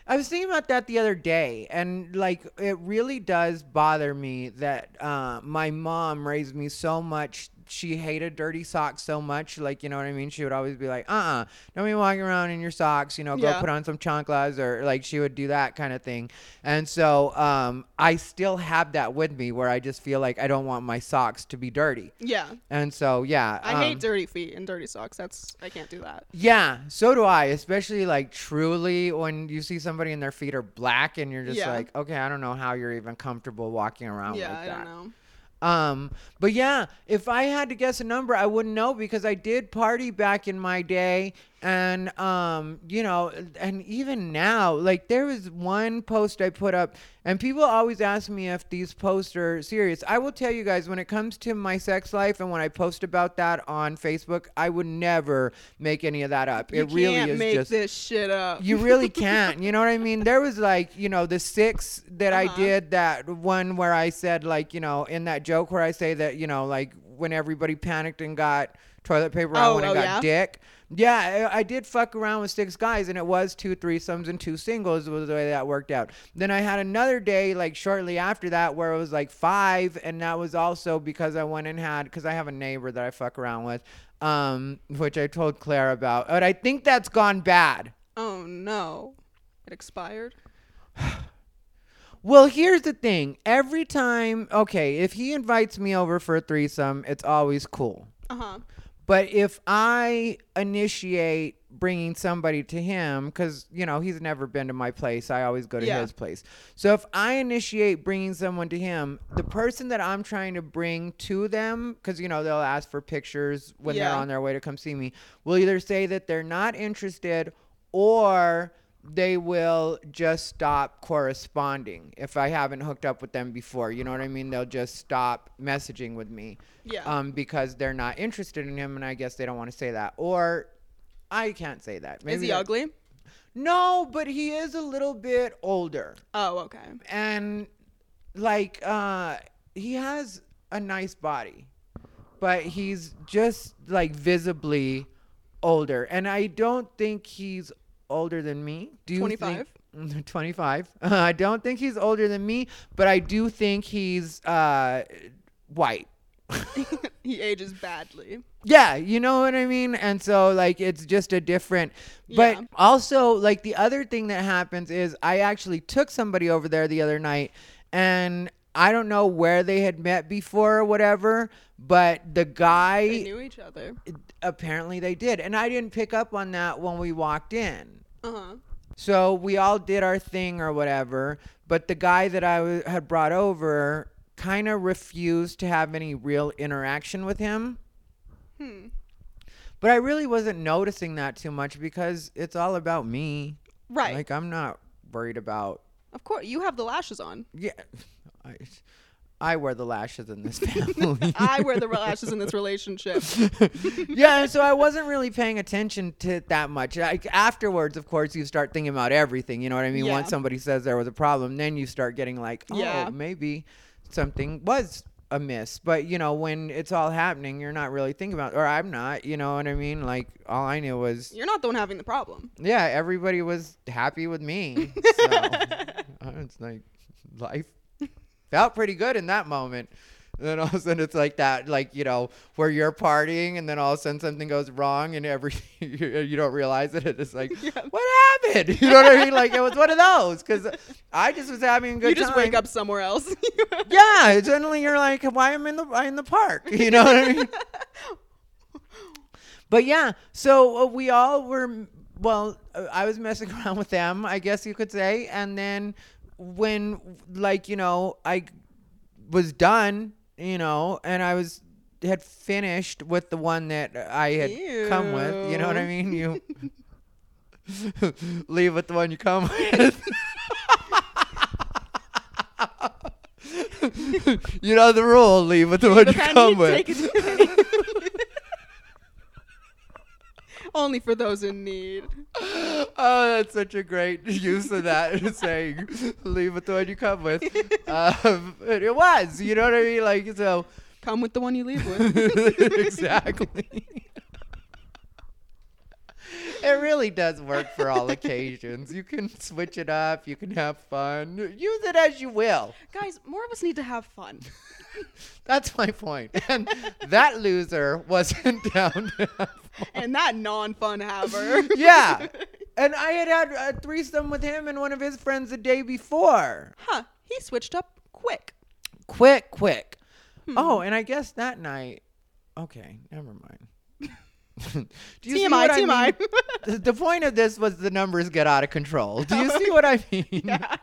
I was thinking about that the other day and like it really does bother me that uh my mom raised me so much she hated dirty socks so much like you know what I mean she would always be like uh-uh don't be walking around in your socks you know go Yeah. put on some chanclas or like she would do that kind of thing and so um I still have that with me where I just feel like I don't want my socks to be dirty Yeah, and so yeah I um, hate dirty feet and dirty socks. That's I can't do that. yeah, so do I. Especially like truly when you see somebody and their feet are black and you're just Yeah. like, okay, I don't know how you're even comfortable walking around yeah, like I that. don't know. Um, but yeah, if I had to guess a number, I wouldn't know because I did party back in my day, and um, you know, and even now, like there was one post I put up, and people always ask me if these posts are serious. I will tell you guys when it comes to my sex life, and when I post about that on Facebook, I would never make any of that up. You it really can't is make just this shit up. you really can't. You know what I mean? There was like, you know, the six that I Uh-huh. did that one where I said like, you know, in that joke where I say that, you know, like when everybody panicked and got toilet paper out Oh, when it oh, got yeah? dick. Yeah, I, I did fuck around with six guys and it was two threesomes and two singles was the way that worked out. Then I had another day like shortly after that where it was like five and that was also because I went and had because I have a neighbor that I fuck around with, um, which I told Claire about. But I think that's gone bad. oh no, it expired. Well, here's the thing. Every time, okay, if he invites me over for a threesome, it's always cool. Uh huh. But if I initiate bringing somebody to him, because, you know, he's never been to my place, I always go to Yeah. his place. So if I initiate bringing someone to him, the person that I'm trying to bring to them, because, you know, they'll ask for pictures when they're on their way to come see me, will either say that they're not interested or they will just stop corresponding if I haven't hooked up with them before. You know what I mean? They'll just stop messaging with me Yeah. um, because they're not interested in him, and I guess they don't want to say that. Or I can't say that. Is he that- ugly? No, but he is a little bit older, Oh, okay. and like uh, he has a nice body, but he's just like visibly older, and I don't think he's older than me. Do you 25? think? 25. I don't think he's older than me, but I do think he's uh, white. he ages badly. Yeah, you know what I mean? And so like it's just a different but Yeah. also like the other thing that happens is I actually took somebody over there the other night and I don't know where they had met before or whatever, but the They guy knew each other. apparently they did. And I didn't pick up on that when we walked in. Uh huh. So we all did our thing or whatever, but the guy that I w- had brought over kind of refused to have any real interaction with him. Hmm. But I really wasn't noticing that too much because it's all about me. Right. Like I'm not worried about of course, you have the lashes on. yeah. I, I wear the lashes in this family. I wear the lashes in this relationship. yeah, so I wasn't really paying attention to it that much. Like afterwards, of course, you start thinking about everything. You know what I mean? Yeah. Once somebody says there was a problem, then you start getting like, oh, Yeah. maybe something was amiss. But you know, when it's all happening, you're not really thinking about, or I'm not. You know what I mean? Like all I knew was, You're not the one having the problem. yeah, everybody was happy with me. So it's like life felt pretty good in that moment. And then all of a sudden it's like that, like you know, where you're partying, and then all of a sudden something goes wrong, and every you, you don't realize it. It's like, what happened? You know what I mean? Like it was one of those because I just was having a good time. you just time. wake up somewhere else. Yeah, suddenly you're like, why am I in the in the park? You know what I mean? but yeah, so uh, we all were. Well, uh, I was messing around with them, I guess you could say, and then when, like, you know, I was done, you know, and I was had finished with the one that I had come with. You know what I mean? You leave with the one you come with. you know the rule. Leave with the one you come with. Only for those in need. oh, that's such a great use of that saying. Leave with the one you come with. Um, it was. You know what I mean? Like so. Come with the one you leave with. exactly. it really does work for all occasions. You can switch it up. You can have fun. Use it as you will. Guys, more of us need to have fun. That's my point. And that loser wasn't down to have fun. And that non-fun haver. Yeah. And I had had a threesome with him and one of his friends the day before. Huh. He switched up quick. Quick, quick. Hmm. Oh, and I guess that night. Okay, never mind. Do you see TMI, what I TMI. mean? The- point of this was the numbers get out of control. Do you see what I mean? Yeah.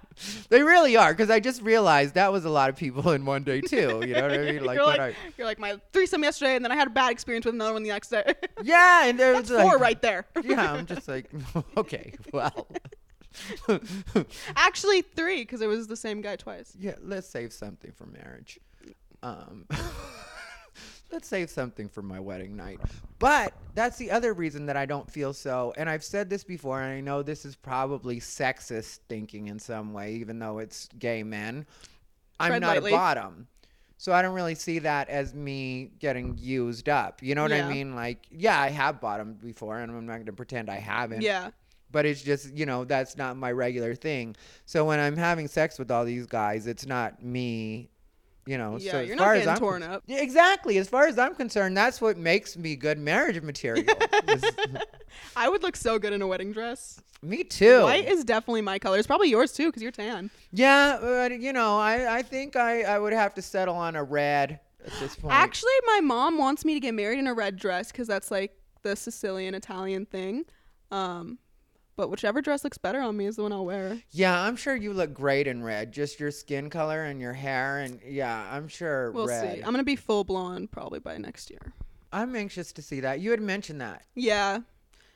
They really are, because I just realized that was a lot of people in one day too. You know what I mean? Like, you're, like I, you're like my threesome yesterday, and then I had a bad experience with another one the next day. yeah, and there That's was like, four right there. Yeah, I'm just like, okay, well, Actually, three because it was the same guy twice. yeah, let's save something for marriage. Um, let's save something for my wedding night. But that's the other reason that I don't feel so. And I've said this before, and I know this is probably sexist thinking in some way, even though it's gay men. I'm Tread not lightly. a bottom. So I don't really see that as me getting used up. You know what Yeah. I mean? Like, yeah, I have bottomed before, and I'm not going to pretend I haven't Yeah. but it's just you know that's not my regular thing so when i'm having sex with all these guys it's not me you know Yeah, so you're far not as getting torn con- up. Yeah, exactly as far as i'm concerned that's what makes me good marriage material is- I would look so good in a wedding dress. me too White is definitely my color. It's probably yours too because you're tan. yeah but you know i i think i i would have to settle on a red at this point Actually, my mom wants me to get married in a red dress because that's like the Sicilian Italian thing. Um, but whichever dress looks better on me is the one I'll wear. yeah i'm sure you look great in red just your skin color and your hair and yeah i'm sure We'll red see. I'm gonna be full blonde probably by next year. i'm anxious to see that you had mentioned that Yeah,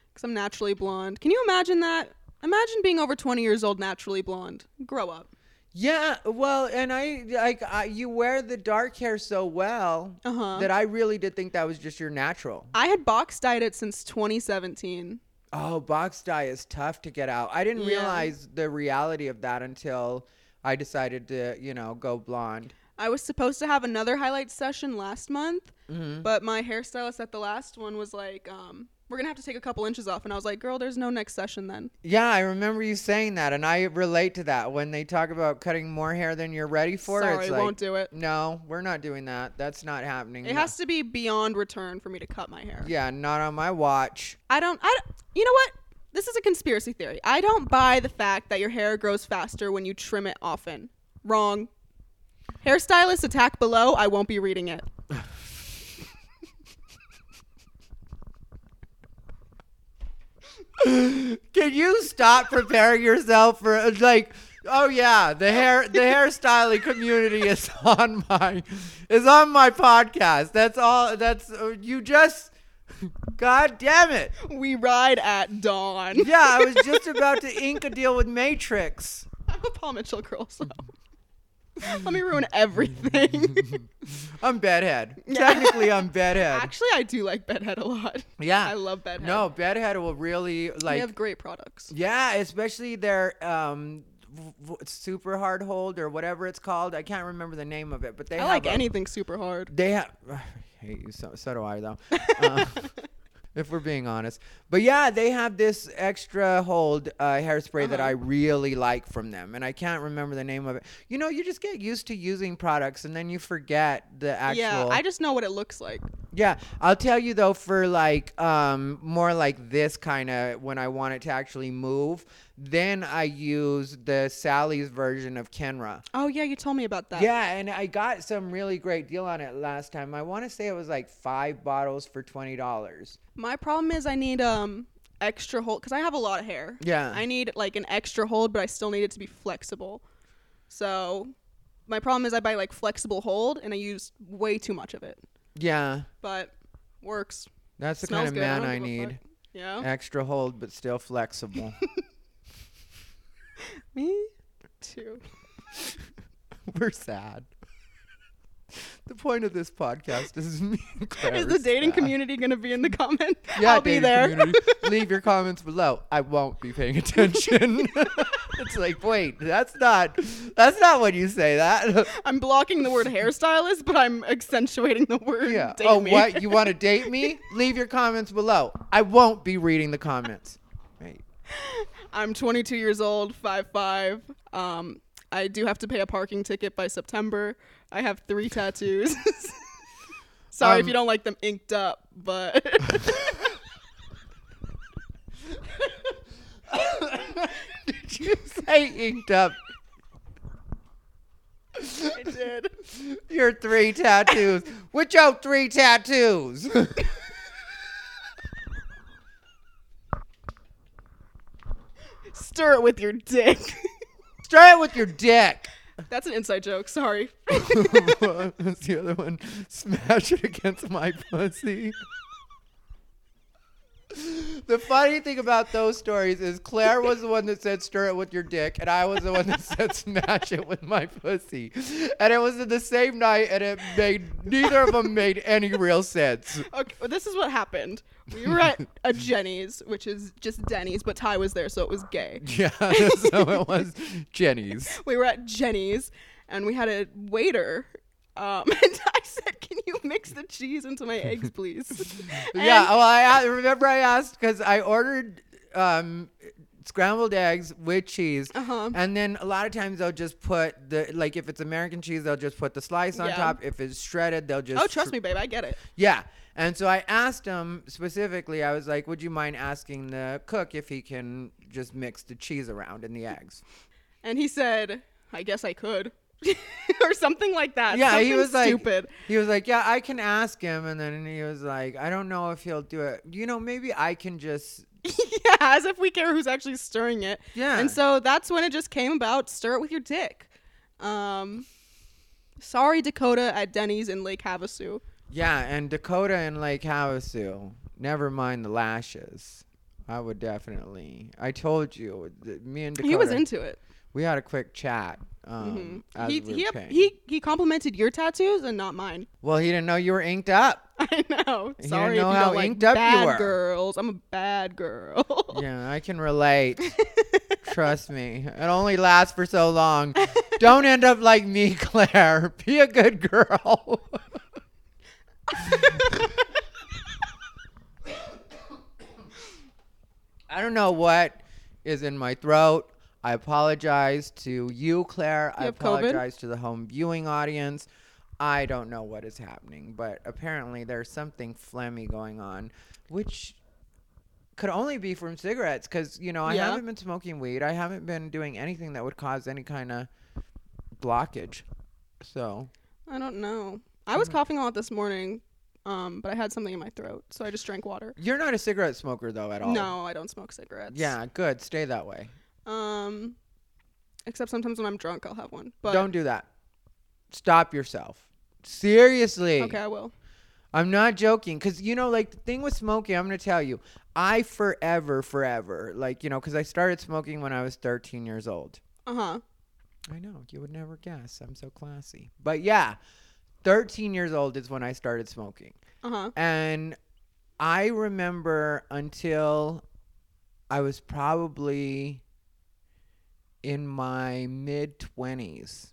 because I'm naturally blonde. Can you imagine that? Imagine being over 20 years old, naturally blonde. Grow up. Yeah, well, and I like I, you wear the dark hair so well Uh huh. that I really did think that was just your natural. I had box dyed it since 2017. Oh, box dye is tough to get out. I didn't Yeah. realize the reality of that until I decided to, you know, go blonde. I was supposed to have another highlight session last month, Mm-hmm. but my hairstylist at the last one was like, um, "We're gonna have to take a couple inches off," and I was like, "Girl, there's no next session then." Yeah, I remember you saying that, and I relate to that when they talk about cutting more hair than you're ready for. Sorry, it's like, won't do it. No, we're not doing that. That's not happening. It No- has to be beyond return for me to cut my hair. Yeah, not on my watch. I don't. I. don't- You know what? This is a conspiracy theory. I don't buy the fact that your hair grows faster when you trim it often. Wrong. Hairstylist attack below. I won't be reading it. Can you stop preparing yourself for like? Oh yeah, the hair the hairstyling community is on my is on my podcast. That's all. That's uh, you just. God damn it! We ride at dawn. Yeah, I was just about to ink a deal with Matrix. I'm a Paul Mitchell girl, so let me ruin everything. I'm bedhead. Technically, I'm bedhead. Actually, I do like Bedhead a lot. Yeah. I love Bedhead. No, bedhead will really like. they have great products. Yeah, especially their um super hard hold or whatever it's called. I can't remember the name of it, but they I like a- anything super hard. They have. I hate you. So, so do I though. Uh, if we're being honest. But yeah, they have this extra hold uh, hairspray that Uh-huh. I really like from them, and I can't remember the name of it. You know, you just get used to using products, and then you forget the actual. Yeah, I just know what it looks like. Yeah, I'll tell you though, for like um more like this kind of when I want it to actually move, then I use the Sally's version of Kenra. Oh yeah, you told me about that. Yeah, and I got some really great deal on it last time. I want to say it was like five bottles for twenty dollars. My problem is I need um extra hold because I have a lot of hair. Yeah. I need like an extra hold, but I still need it to be flexible. So my problem is I buy like flexible hold and I use way too much of it. Yeah, But works. that's the Smells kind of good. I man don't I give a need. Yeah. Extra hold, but still flexible. Me too. We're sad. The point of this podcast is me and Claire Is are the dating sad. community gonna be in the comment? Yeah, I'll be dating there. community. Leave your comments below. I won't be paying attention. It's like, wait, that's not that's not when you say that. I'm blocking the word hairstylist, but I'm accentuating the word yeah. date oh, me. what? You want to date me? Leave your comments below. I won't be reading the comments. Right. I'm 22 years old, 5'5". Um, I do have to pay a parking ticket by September. I have three tattoos. Sorry if Um, you don't like them inked up, but Did you say inked up I did. your three tattoos? Which your three tattoos? Stir it with your dick. Try it with your dick. That's an inside joke. Sorry. What's the other one? Smash it against my pussy. The funny thing about those stories is Claire was the one that said stir it with your dick, and I was the one that said smash it with my pussy. And it was in the same night, and it made neither of them made any real sense. Okay, well, this is what happened. We were at a Jenny's, which is just Denny's, but Ty was there, so it was gay. Yeah, so it was Jenny's. we were at Jenny's and we had a waiter. Um, and I said, "Can you mix the cheese into my eggs, please?" Yeah, well, I remember I asked because I ordered um, scrambled eggs with cheese, Uh-huh. and then a lot of times they'll just put the like if it's American cheese, they'll just put the slice on Yeah. top. If it's shredded, they'll just oh, trust me, babe, I get it. Yeah. And so I asked him specifically, I was like, would you mind asking the cook if he can just mix the cheese around in the eggs? And he said, "I guess I could," or something like that. yeah, he Something was like, stupid. he was like, yeah, I can ask him. And then he was like, I don't know if he'll do it. You know, maybe I can just, yeah, as if we care who's actually stirring it. Yeah. And so that's when it just came about. Stir it with your dick. Um, sorry, Dakota at Denny's in Lake Havasu. yeah. And Dakota in Lake Havasu, never mind the lashes. I would definitely. I told you, me and Dakota. He was into it. We had a quick chat. Um, as He we he, he he complimented your tattoos and not mine. well, he didn't know you were inked up. I know. He didn't Sorry know if you how like inked up you were. girls. I'm a bad girl. Yeah, I can relate. Trust me. It only lasts for so long. Don't end up like me, Claire. Be a good girl. I don't know what is in my throat. I apologize to you, Claire. I You COVID? apologize to the home viewing audience. I don't know what is happening, but apparently there's something phlegmy going on, which could only be from cigarettes because you know I Yeah. haven't been smoking weed. I haven't been doing anything that would cause any kind of blockage. So I don't know. I was coughing a lot this morning, um, but I had something in my throat, so I just drank water. you're not a cigarette smoker though at all. No, I don't smoke cigarettes. Yeah, good. Stay that way. Um, except sometimes when I'm drunk, I'll have one. But Don't do that. Stop yourself. Seriously. okay, I will. I'm not joking because you know, like the thing with smoking, I'm gonna tell you, I forever, forever, like you know, because I started smoking when I was 13 years old. Uh huh. I know you would never guess. I'm so classy, but yeah, 13 years old is when I started smoking, Uh huh. and I remember until I was probably in my mid 20s.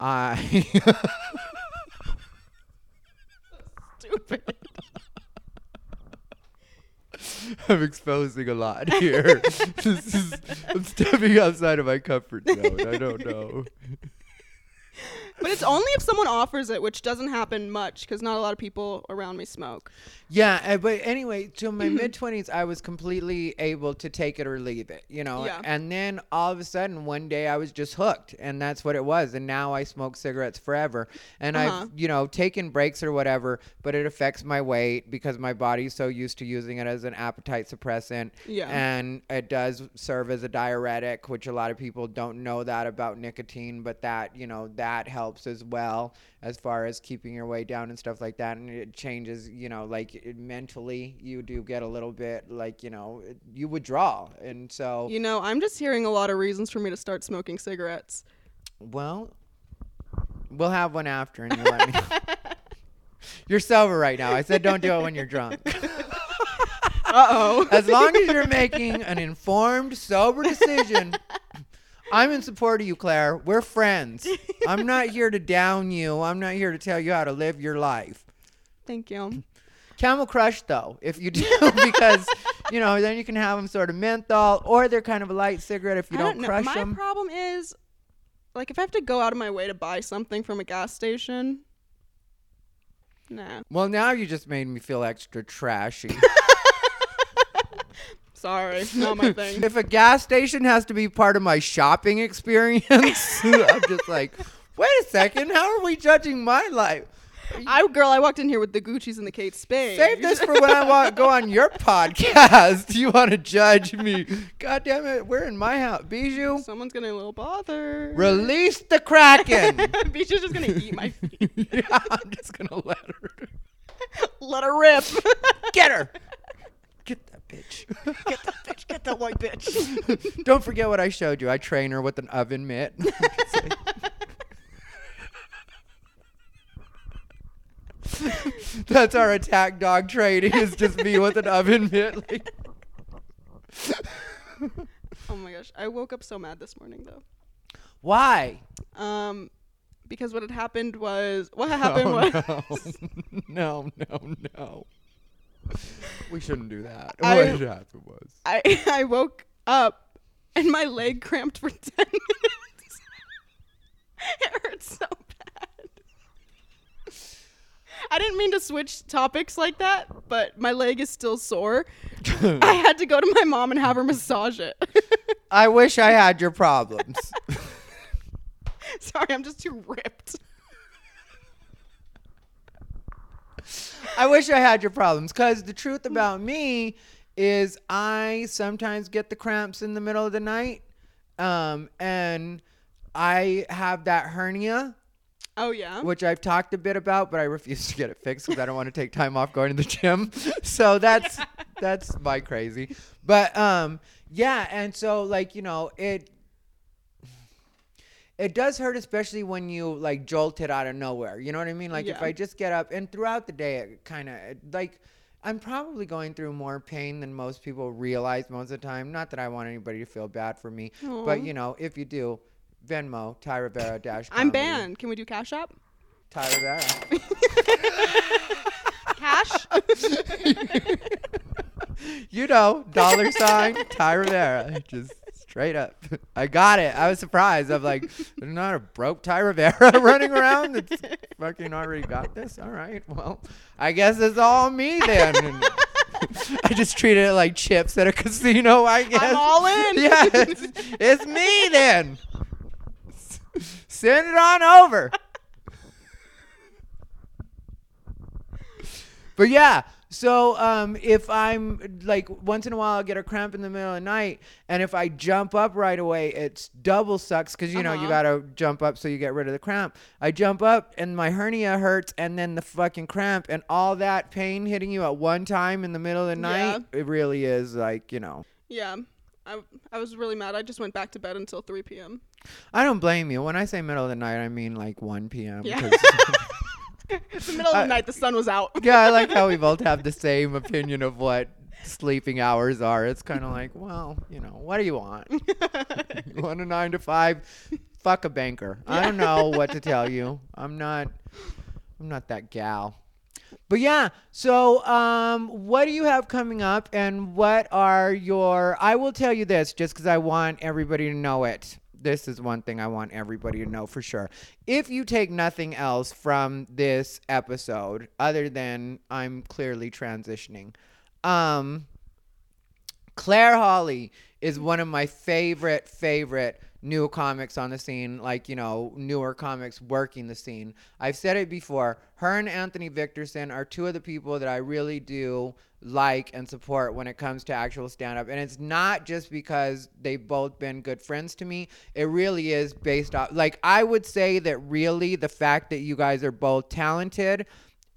I Stupid. I'm exposing a lot here. this is, I'm stepping outside of my comfort zone. I don't know. But it's only if someone offers it, which doesn't happen much because not a lot of people around me smoke. Yeah, uh, but anyway, Mm-hmm. my mid twenties, I was completely able to take it or leave it, you know. Yeah. And then all of a sudden, one day, I was just hooked, and that's what it was. And now I smoke cigarettes forever, and Uh-huh. I've, you know, taken breaks or whatever, but it affects my weight because my body's so used to using it as an appetite suppressant. Yeah. And it does serve as a diuretic, which a lot of people don't know that about nicotine, but that, you know, that helps as well as far as keeping your weight down and stuff like that. And it changes, you know, like it, mentally, you do get a little bit like, you know, it- you withdraw. And so, You know, I'm just hearing a lot of reasons for me to start smoking cigarettes. well, we'll have one after and you let me know. You're sober right now. I said don't do it when you're drunk. Uh oh. As long as you're making an informed, sober decision, I'm in support of you, Claire. We're friends. I'm not here to down you. I'm not here to tell you how to live your life. Thank you. Camel Crush, though, if you do, because you know, then you can have them sort of menthol, or they're kind of a light cigarette if you I don't, know. crush My them. problem is, like, if I have to go out of my way to buy something from a gas station, nah. well, now you just made me feel extra trashy. Sorry, not my thing. if a gas station has to be part of my shopping experience, I'm just like, wait a second, how are we judging my life? I girl, I walked in here with the Gucci's and the Kate Spade. Save this for when I want go on your podcast. You want to judge me? God damn it, we're in my house. Bijou, Someone's getting a little bothered. release the Kraken. Bijou's just gonna eat my feet. yeah, I'm just gonna let her Let her rip. get her. Get that bitch. get the bitch. Get the white bitch. Don't forget what I showed you. I train her with an oven mitt. That's our attack dog training. Is just me with an oven mitt. Like, oh my gosh, I woke up so mad this morning though. why? Um, because what had happened was what had happened Oh, was no, no, no. We shouldn't do that. I- what happened was. I I woke up and my leg cramped for ten minutes. it hurt so bad. I didn't mean to switch topics like that, but my leg is still sore. I had to go to my mom and have her massage it. I wish I had your problems. Sorry, I'm just too ripped. I wish I had your problems because the truth about me is I sometimes get the cramps in the middle of the night. Um, and I have that hernia, Oh yeah. which I've talked a bit about, but I refuse to get it fixed because I don't want to take time off going to the gym. So that's that's my crazy. But um, yeah, and so like you know it. It does hurt, especially when you like jolt it out of nowhere. You know what I mean? Like if I just get up and throughout the day, it kind of like I'm probably going through more pain than most people realize most of the time. Not that I want anybody to feel bad for me, but you know, if you do, Venmo, Ty Rivera dash. I'm banned. Can we do Cash App? Ty Rivera. Cash? you know, dollar sign Ty Rivera. Just straight up. I got it. I was surprised. I'm like, there's not a broke Ty Rivera running around that's fucking already got this. All right. Well, I guess it's all me then. And I just treated it like chips at a casino, I guess. I'm all in. Yeah, it's, it's me then. Send it on over. But yeah, so um, if I'm like once in a while I'll get a cramp in the middle of the night, and if I jump up right away, it's double sucks because you know you Uh-huh. gotta jump up so you get rid of the cramp. I jump up and my hernia hurts, and then the fucking cramp and all that pain hitting you at one time in the middle of the night. It really is like you know. yeah. I, I was really mad. I just went back to bed until 3 p.m. I don't blame you. When I say middle of the night, I mean like 1 p.m. Yeah. 'cause- It's the middle of the night. The sun was out. yeah, I like how we both have the same opinion of what sleeping hours are. It's kind of like, well, you know, what do you want? you want a nine to five? Fuck a banker. I don't know what to tell you. I'm not. I'm not that gal. But yeah, so um, what do you have coming up, and what are your? I will tell you this, just because I want everybody to know it. This is one thing I want everybody to know for sure. If you take nothing else from this episode, other than I'm clearly transitioning, um, Claire Hawley is one of my favorite, favorite new comics on the scene, like, you know, newer comics working the scene. I've said it before. Her and Anthony Victorson are two of the people that I really do like and support when it comes to actual stand up. And it's not just because they've both been good friends to me. It really is based off, like, I would say that really the fact that you guys are both talented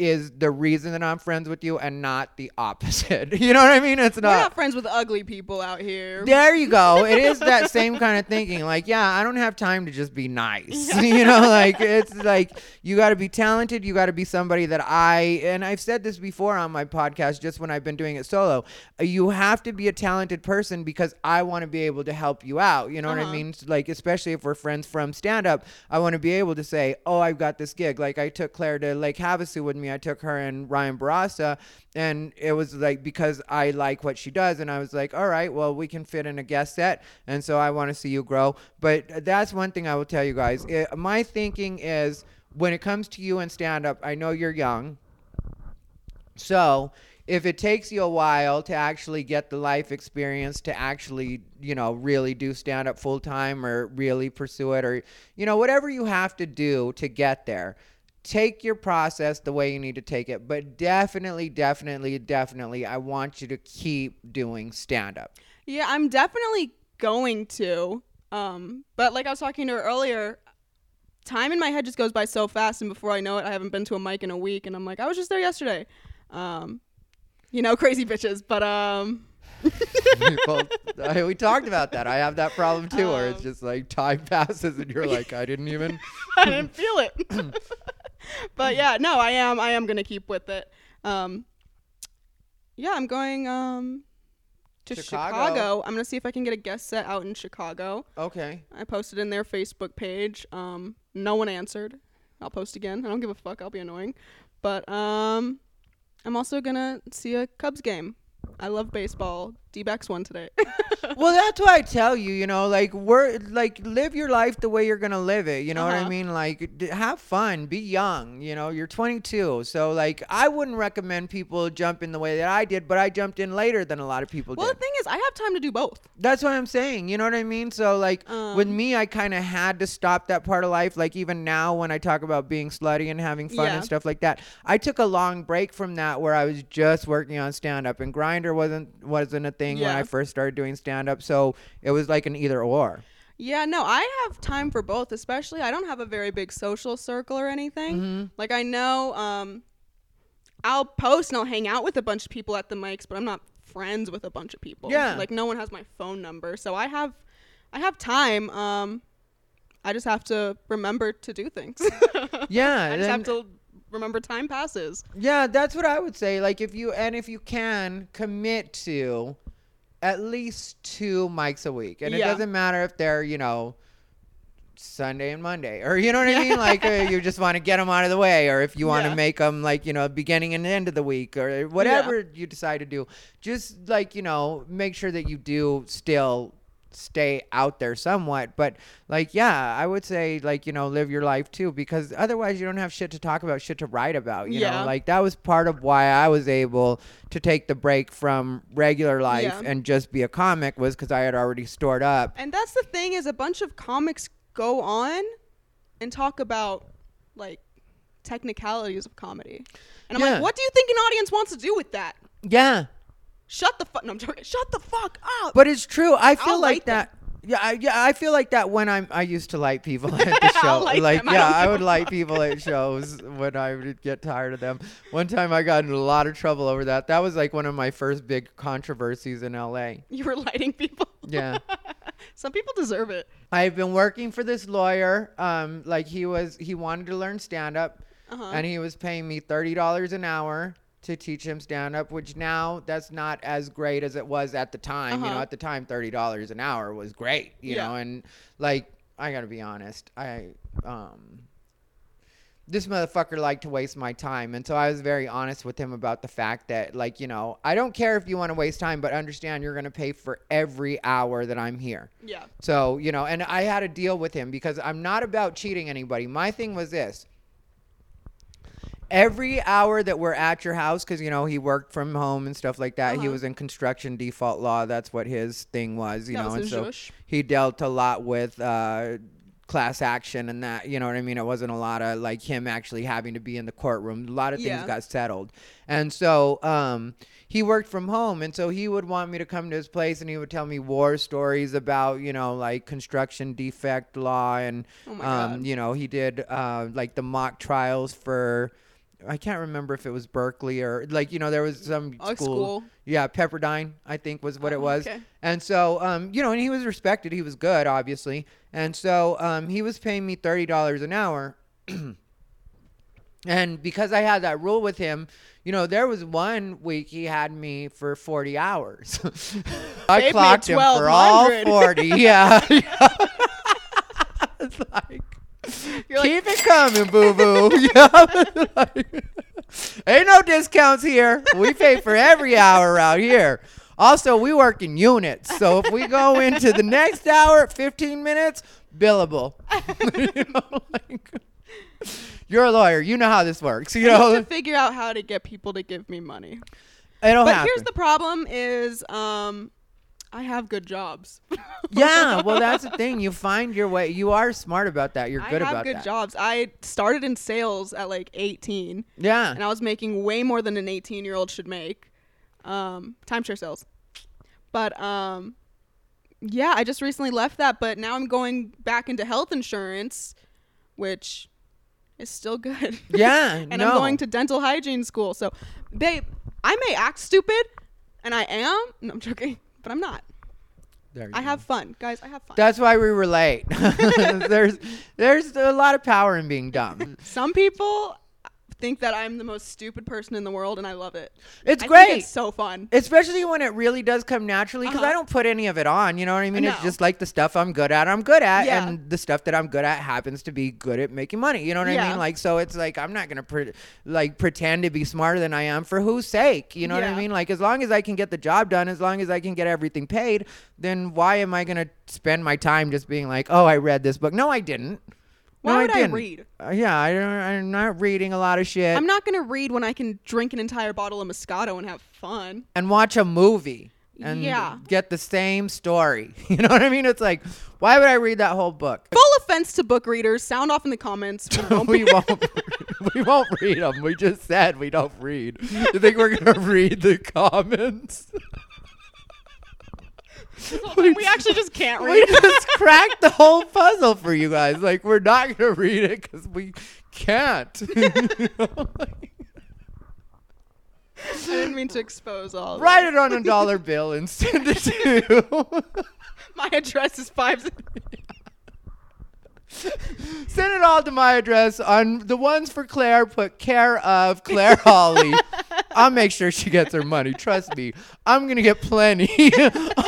is the reason that I'm friends with you and not the opposite. you know what I mean? It's not, We're not. friends with ugly people out here. There you go. It is that same kind of thinking. Like, yeah, I don't have time to just be nice. you know, like it's like you got to be talented. You got to be somebody that I and I've said this before on my podcast just when I've been doing it solo. uh, You have to be a talented person because I want to be able to help you out. You know what I Uh-huh. mean? Like especially if we're friends from stand up, I want to be able to say, "Oh, I've got this gig." Like I took Claire to Lake Havasu with me. I took her and Ryan Barassa and it was like because I like what she does and I was like, "All right, well, we can fit in a guest set." And so I want to see you grow. But that's one thing I will tell you guys. It, my thinking is when it comes to you and stand up, I know you're young. So, if it takes you a while to actually get the life experience to actually, you know, really do stand up full time or really pursue it or, you know, whatever you have to do to get there, take your process the way you need to take it. But definitely, definitely, definitely, I want you to keep doing stand up. Yeah, I'm definitely going to. Um, but like I was talking to her earlier, time in my head just goes by so fast, and before I know it, I haven't been to a mic in a week, and I'm like, I was just there yesterday. Um, you know, crazy bitches. But um, People, I- we talked about that. I have that problem too, where it's Um, just like time passes and you're like, I didn't even. I didn't feel it. but yeah, no, I am. I am gonna keep with it. Um, yeah, I'm going um to Chicago. Chicago. I'm gonna see if I can get a guest set out in Chicago. Okay. I posted in their Facebook page. Um, no one answered. I'll post again. I don't give a fuck. I'll be annoying. But um, I'm also gonna see a Cubs game. I love baseball. D-backs won today. well, that's why I tell you, you know, like we're like live your life the way you're gonna live it. You know what I Uh-huh. mean? Like d- have fun, be young. You know, you're 22, so like I wouldn't recommend people jump in the way that I did, but I jumped in later than a lot of people do. well, did. the thing is, I have time to do both. That's what I'm saying. You know what I mean? So like with Um, me, I kind of had to stop that part of life. Like even now, when I talk about being slutty and having fun Yeah. and stuff like that, I took a long break from that where I was just working on stand up, and Grindr wasn't wasn't a thing when I first started doing stand up. So it was like an either or. Yeah, no, I have time for both, especially I don't have a very big social circle or anything. Mm-hmm. Like I know um I'll post and I'll hang out with a bunch of people at the mics, but I'm not friends with a bunch of people. Yeah. Like no one has my phone number. So I have I have time. Um I just have to remember to do things. Yeah, I just have to remember time passes. Yeah, that's what I would say. Like if you and if you can commit to at least two mics a week, and it doesn't matter if they're you know Sunday and Monday, or you know what I mean. Like uh, you just want to get them out of the way, or if you want to Yeah. make them like you know beginning and end of the week, or whatever you decide to do. Just like you know, make sure that you do still stay out there somewhat but like yeah i would say like you know live your life too because otherwise you don't have shit to talk about shit to write about you Yeah. know like that was part of why i was able to take the break from regular life Yeah. and just be a comic was because i had already stored up And that's the thing is a bunch of comics go on and talk about like technicalities of comedy. And I'm Yeah. like, what do you think an audience wants to do with that? yeah Shut the fuck. No, I'm joking. Shut the fuck up. but it's true i feel I'll like light them. that yeah, I, yeah, I feel like that when I'm. I used to light people at the show. Like. I yeah, don't I would light people at shows when I would get tired of them. One time, I got in a lot of trouble over that. That was like one of my first big controversies in LA. you were lighting people. Yeah. Some people deserve it. I've been working for this lawyer. Um, like he was, he wanted to learn stand up, Uh-huh. and he was paying me thirty dollars an hour to teach him stand up. Which now that's not as great as it was at the time. You know, Uh-huh. at the time, thirty dollars an hour was great. You Yeah. know, and like I gotta be honest, I um. this motherfucker liked to waste my time. And so I was very honest with him about the fact that, like, you know, I don't care if you want to waste time, but understand you're going to pay for every hour that I'm here. Yeah. So, you know, and I had a deal with him because I'm not about cheating anybody. My thing was this every hour that we're at your house, because, you know, he worked from home and stuff like that, he Uh-huh. was in construction defect law. That's what his thing was, you That know, was and so he dealt a lot with, uh, class action and that you know what i mean it wasn't a lot of like him actually having to be in the courtroom a lot of things Yeah. got settled and so um he worked from home and so he would want me to come to his place and he would tell me war stories about you know like construction defect law and Oh um you know he did uh like the mock trials for I can't remember if it was Berkeley or like you know there was some Oh, school. school. Yeah, Pepperdine, I think was what it Oh, was. okay. And so, um, you know, and he was respected. He was good, obviously. And so, um, he was paying me thirty dollars an hour. and because I had that rule with him, you know, there was one week he had me for forty hours. I clocked him for all 1200. forty. Yeah. it's like. You're like, Keep it coming, boo boo. yeah. Like, ain't no discounts here. We pay for every hour out here. Also, we work in units. So if we go into the next hour, 15 minutes, billable. You know, like, you're a lawyer. You know how this works. You I know, to figure out how to get people to give me money. it'll But happen. here's the problem: is um, I have good jobs. yeah, well, that's the thing. You find your way. You are smart about that. You're I good have about good that. jobs. I started in sales at like 18, Yeah. and I was making way more than an 18 year old should make. Um, timeshare sales, but um, yeah, I just recently left that, but now I'm going back into health insurance, which is still good. Yeah. and no. I'm going to dental hygiene school. So, babe, I may act stupid, and I am. No, I'm joking, but I'm not. There you I go. have fun, guys. I have fun. That's why we relate. there's there's a lot of power in being dumb. Some people think that I'm the most stupid person in the world, and I love it. It's I great. Think it's so fun. Especially when it really does come naturally, because I Uh-huh. don't put any of it on. You know what I mean? It's just like the stuff I'm good at, I'm good at, Yeah. and the stuff that I'm good at happens to be good at making money. You know what I mean? Like, so it's like I'm not gonna pre- like pretend to be smarter than I am for whose sake? You know what I mean? Like, as long as I can get the job done, as long as I can get everything paid, then why am I gonna spend my time just being like, oh, I read this book? No, I didn't. Why no, would I didn't. read? Uh, yeah, I don't, I'm not reading a lot of shit I'm not gonna read when I can drink an entire bottle of Moscato and have fun. and watch a movie and Yeah. get the same story. You know what I mean? It's like, why would I read that whole book? Full offense to book readers. Sound off in the comments. We won't we won't. we won't read them. We just said we don't read. You think we're gonna read the comments? we actually just can't read. we just cracked the whole puzzle for you guys. Like we're not gonna read it because we can't. I didn't mean to expose all. Write it on a dollar bill and send it to. My address is five. Send it all to my address. On the ones for Claire, put care of Claire Holly. I'll make sure she gets her money. Trust me. I'm gonna get plenty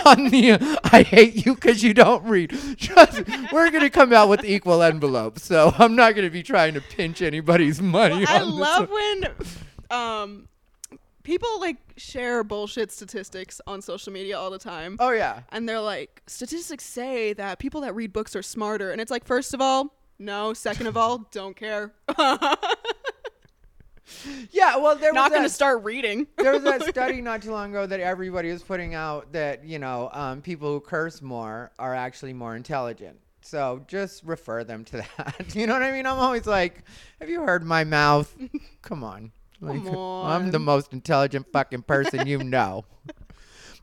on the. I hate you because you don't read. Trust me. We're gonna come out with equal envelopes, so I'm not gonna be trying to pinch anybody's money. I on this love when um people like share bullshit statistics on social media all the time. Oh yeah. And they're like, statistics say that people that read books are smarter. And it's like, first of all, no. Second of all, don't care. Yeah. Well, there Not going to start reading. there was that study not too long ago that everybody was putting out that you know um, people who curse more are actually more intelligent. So just refer them to that. You know what I mean? I'm always like, have you heard my mouth? Come on. Like, I'm the most intelligent fucking person you know.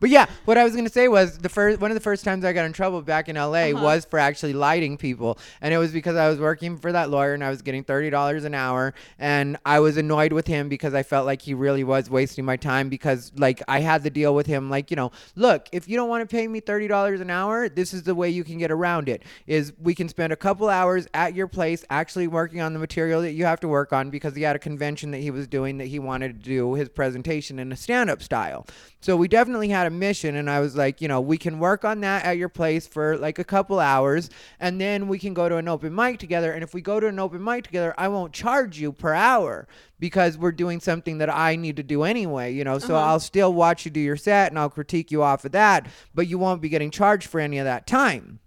But yeah, what I was gonna say was the first one of the first times I got in trouble back in LA Uh-huh. was for actually lighting people, and it was because I was working for that lawyer and I was getting thirty dollars an hour, and I was annoyed with him because I felt like he really was wasting my time because like I had the deal with him like you know look if you don't want to pay me thirty dollars an hour this is the way you can get around it is we can spend a couple hours at your place actually working on the material that you have to work on because he had a convention that he was doing that he wanted to do his presentation in a stand-up style. So we definitely had a a mission and I was like, you know, we can work on that at your place for like a couple hours and then we can go to an open mic together. And if we go to an open mic together, I won't charge you per hour because we're doing something that I need to do anyway, you know. So Uh-huh. I'll still watch you do your set and I'll critique you off of that, but you won't be getting charged for any of that time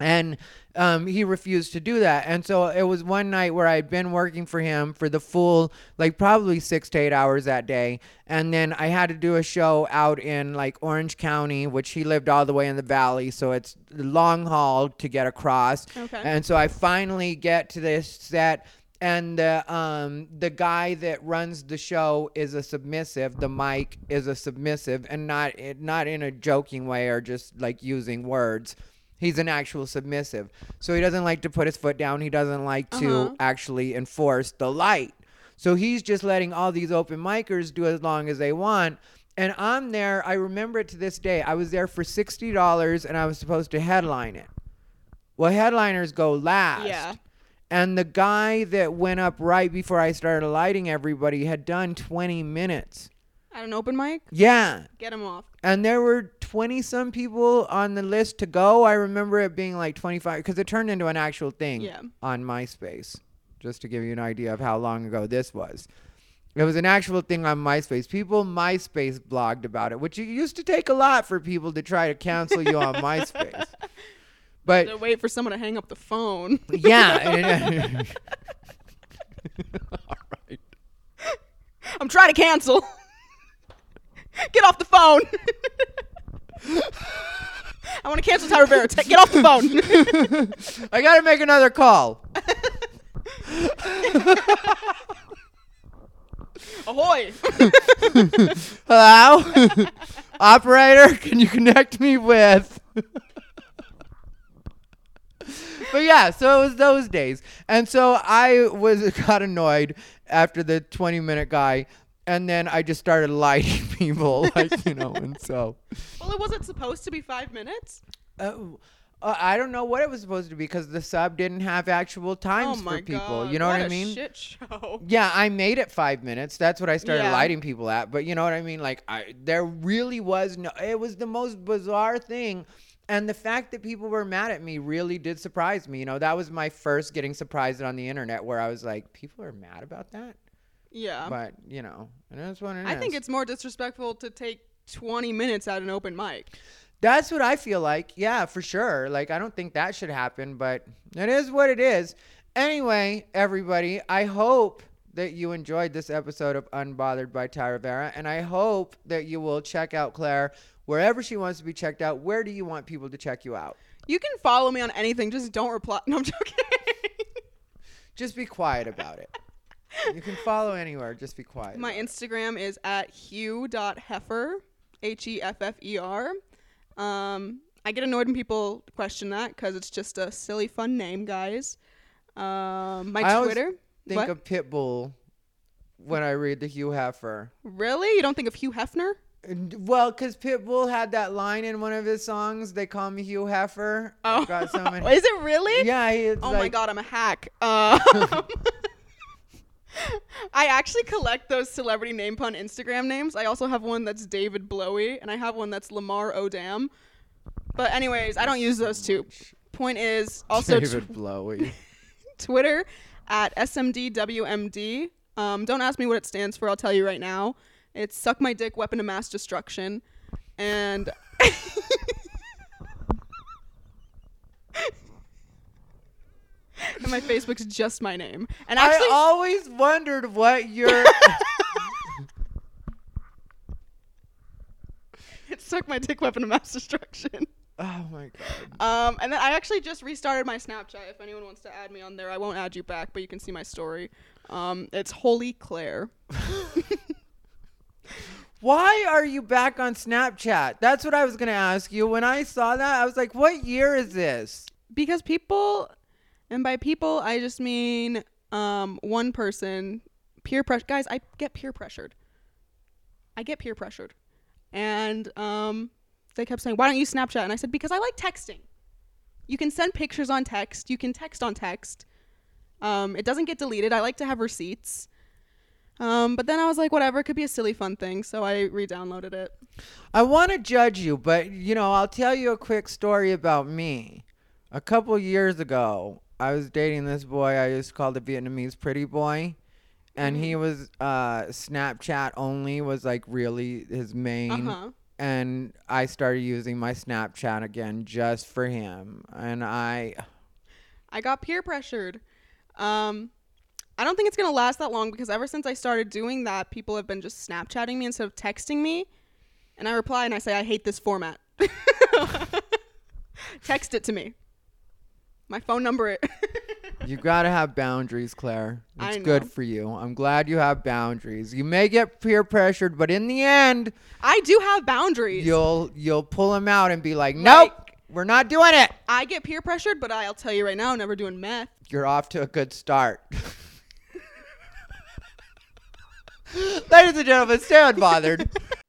and um, he refused to do that. And so it was one night where i'd been working for him for the full like probably six to eight hours that day. And then i had to do a show out in like orange county which he lived all the way in the valley. So it's a long haul to get across. Okay. and so i finally get to this set and the um the guy that runs the show is a submissive. The mic is a submissive and not not in a joking way or just like using words he's an actual submissive so he doesn't like to put his foot down he doesn't like to Uh-huh. actually enforce the light so he's just letting all these open micers do as long as they want and i'm there i remember it to this day i was there for $60 and i was supposed to headline it well headliners go last Yeah. and the guy that went up right before I started lighting everybody had done 20 minutes. At an open mic, Yeah. get them off. And there were 20 some people on the list to go. I remember it being like 25 because it turned into an actual thing Yeah. on MySpace, just to give you an idea of how long ago this was. It was an actual thing on MySpace. People MySpace blogged about it, which it used to take a lot for people to try to cancel you on MySpace. But To wait for someone to hang up the phone. yeah. All right. I'm trying to cancel. Get off the phone. I want to cancel Ty Rivera. Ta- Get off the phone. I gotta make another call. Ahoy. Hello? Operator, can you connect me with? but yeah, so it was those days. And so I was got annoyed after the 20 minute guy. And then I just started lighting people, like, you know, and so. well, it wasn't supposed to be five minutes. Uh, uh, I don't know what it was supposed to be because the sub didn't have actual Oh times my for people. god. You know what, what I a mean? Shit show. Yeah, I made it five minutes. That's what I started Yeah. lighting people at. But you know what I mean? Like, I there really was no. It was the most bizarre thing, and the fact that people were mad at me really did surprise me. You know, that was my first getting surprised on the internet, where I was like, people are mad about that. Yeah. But you know, and that's what it I think it's more disrespectful to take 20 minutes at an open mic. That's what I feel like. Yeah, for sure. Like I don't think that should happen, but it is what it is. Anyway, everybody, I hope that you enjoyed this episode of Unbothered by Ty Rivera, and I hope that you will check out Claire wherever she wants to be checked out. Where do you want people to check you out? You can follow me on anything, just don't reply. No, I'm joking. Just be quiet about it. You can follow anywhere. Just be quiet. My. Instagram is at hugh.heffer, H E F F E R. Um, I get annoyed when people question that because it's just a silly, fun name, guys. Um, my I Twitter. think what? of Pitbull when I read the Hugh Heffer. really? You don't think of Hugh Hefner? Well, because Pitbull had that line in one of his songs. They call me Hugh Heffer. Oh, so is it really? Yeah, Oh my god, I'm a hack. Um, I actually collect those celebrity name pun Instagram names. I also have one that's David Blowy, and I have one that's Lamar Odam. But anyways, I don't use those two. Point is also David tw- Blowy. Twitter at SMDWMD. Um, don't ask me what it stands for. I'll tell you right now. It's suck my dick, weapon of mass destruction, and and my Facebook's just my name. And actually, I always wondered what your. it's suck my dick, weapon of mass destruction. oh my god. Um, and then I actually just restarted my Snapchat. If anyone wants to add me on there, I won't add you back, but you can see my story. Um, it's Holy Claire. Why are you back on Snapchat? That's what I was gonna ask you. When I saw that, I was like, "What year is this?" because people and by people i just mean um one person peer pressure guys i get peer pressured. I get peer pressured. And um they kept saying why don't you snapchat? And i said because i like texting. You can send pictures on text. You can text on text. Um it doesn't get deleted. I like to have receipts. Um, but then I was like, whatever, it could be a silly fun thing, so I re-downloaded it. I want to judge you, but you know, I'll tell you a quick story about me. A couple years ago, I was dating this boy I used to call the Vietnamese pretty boy, and he Mm-hmm. was uh, Snapchat only was like really his main. Uh-huh. And I started using my Snapchat again just for him, and I I got peer pressured. Um, I don't think it's gonna last that long because ever since I started doing that, people have been just Snapchatting me instead of texting me, and I reply and I say I hate this format. Text it to me. My phone number. It. You gotta have boundaries, Claire. It's good for you. I'm glad you have boundaries. You may get peer pressured, but in the end, I do have boundaries. you'll you'll pull them out and be like, "Nope, Like- we're not doing it." I get peer pressured, but I'll tell you right now, never doing meth. You're off to a good start. Ladies and gentlemen, stay unbothered.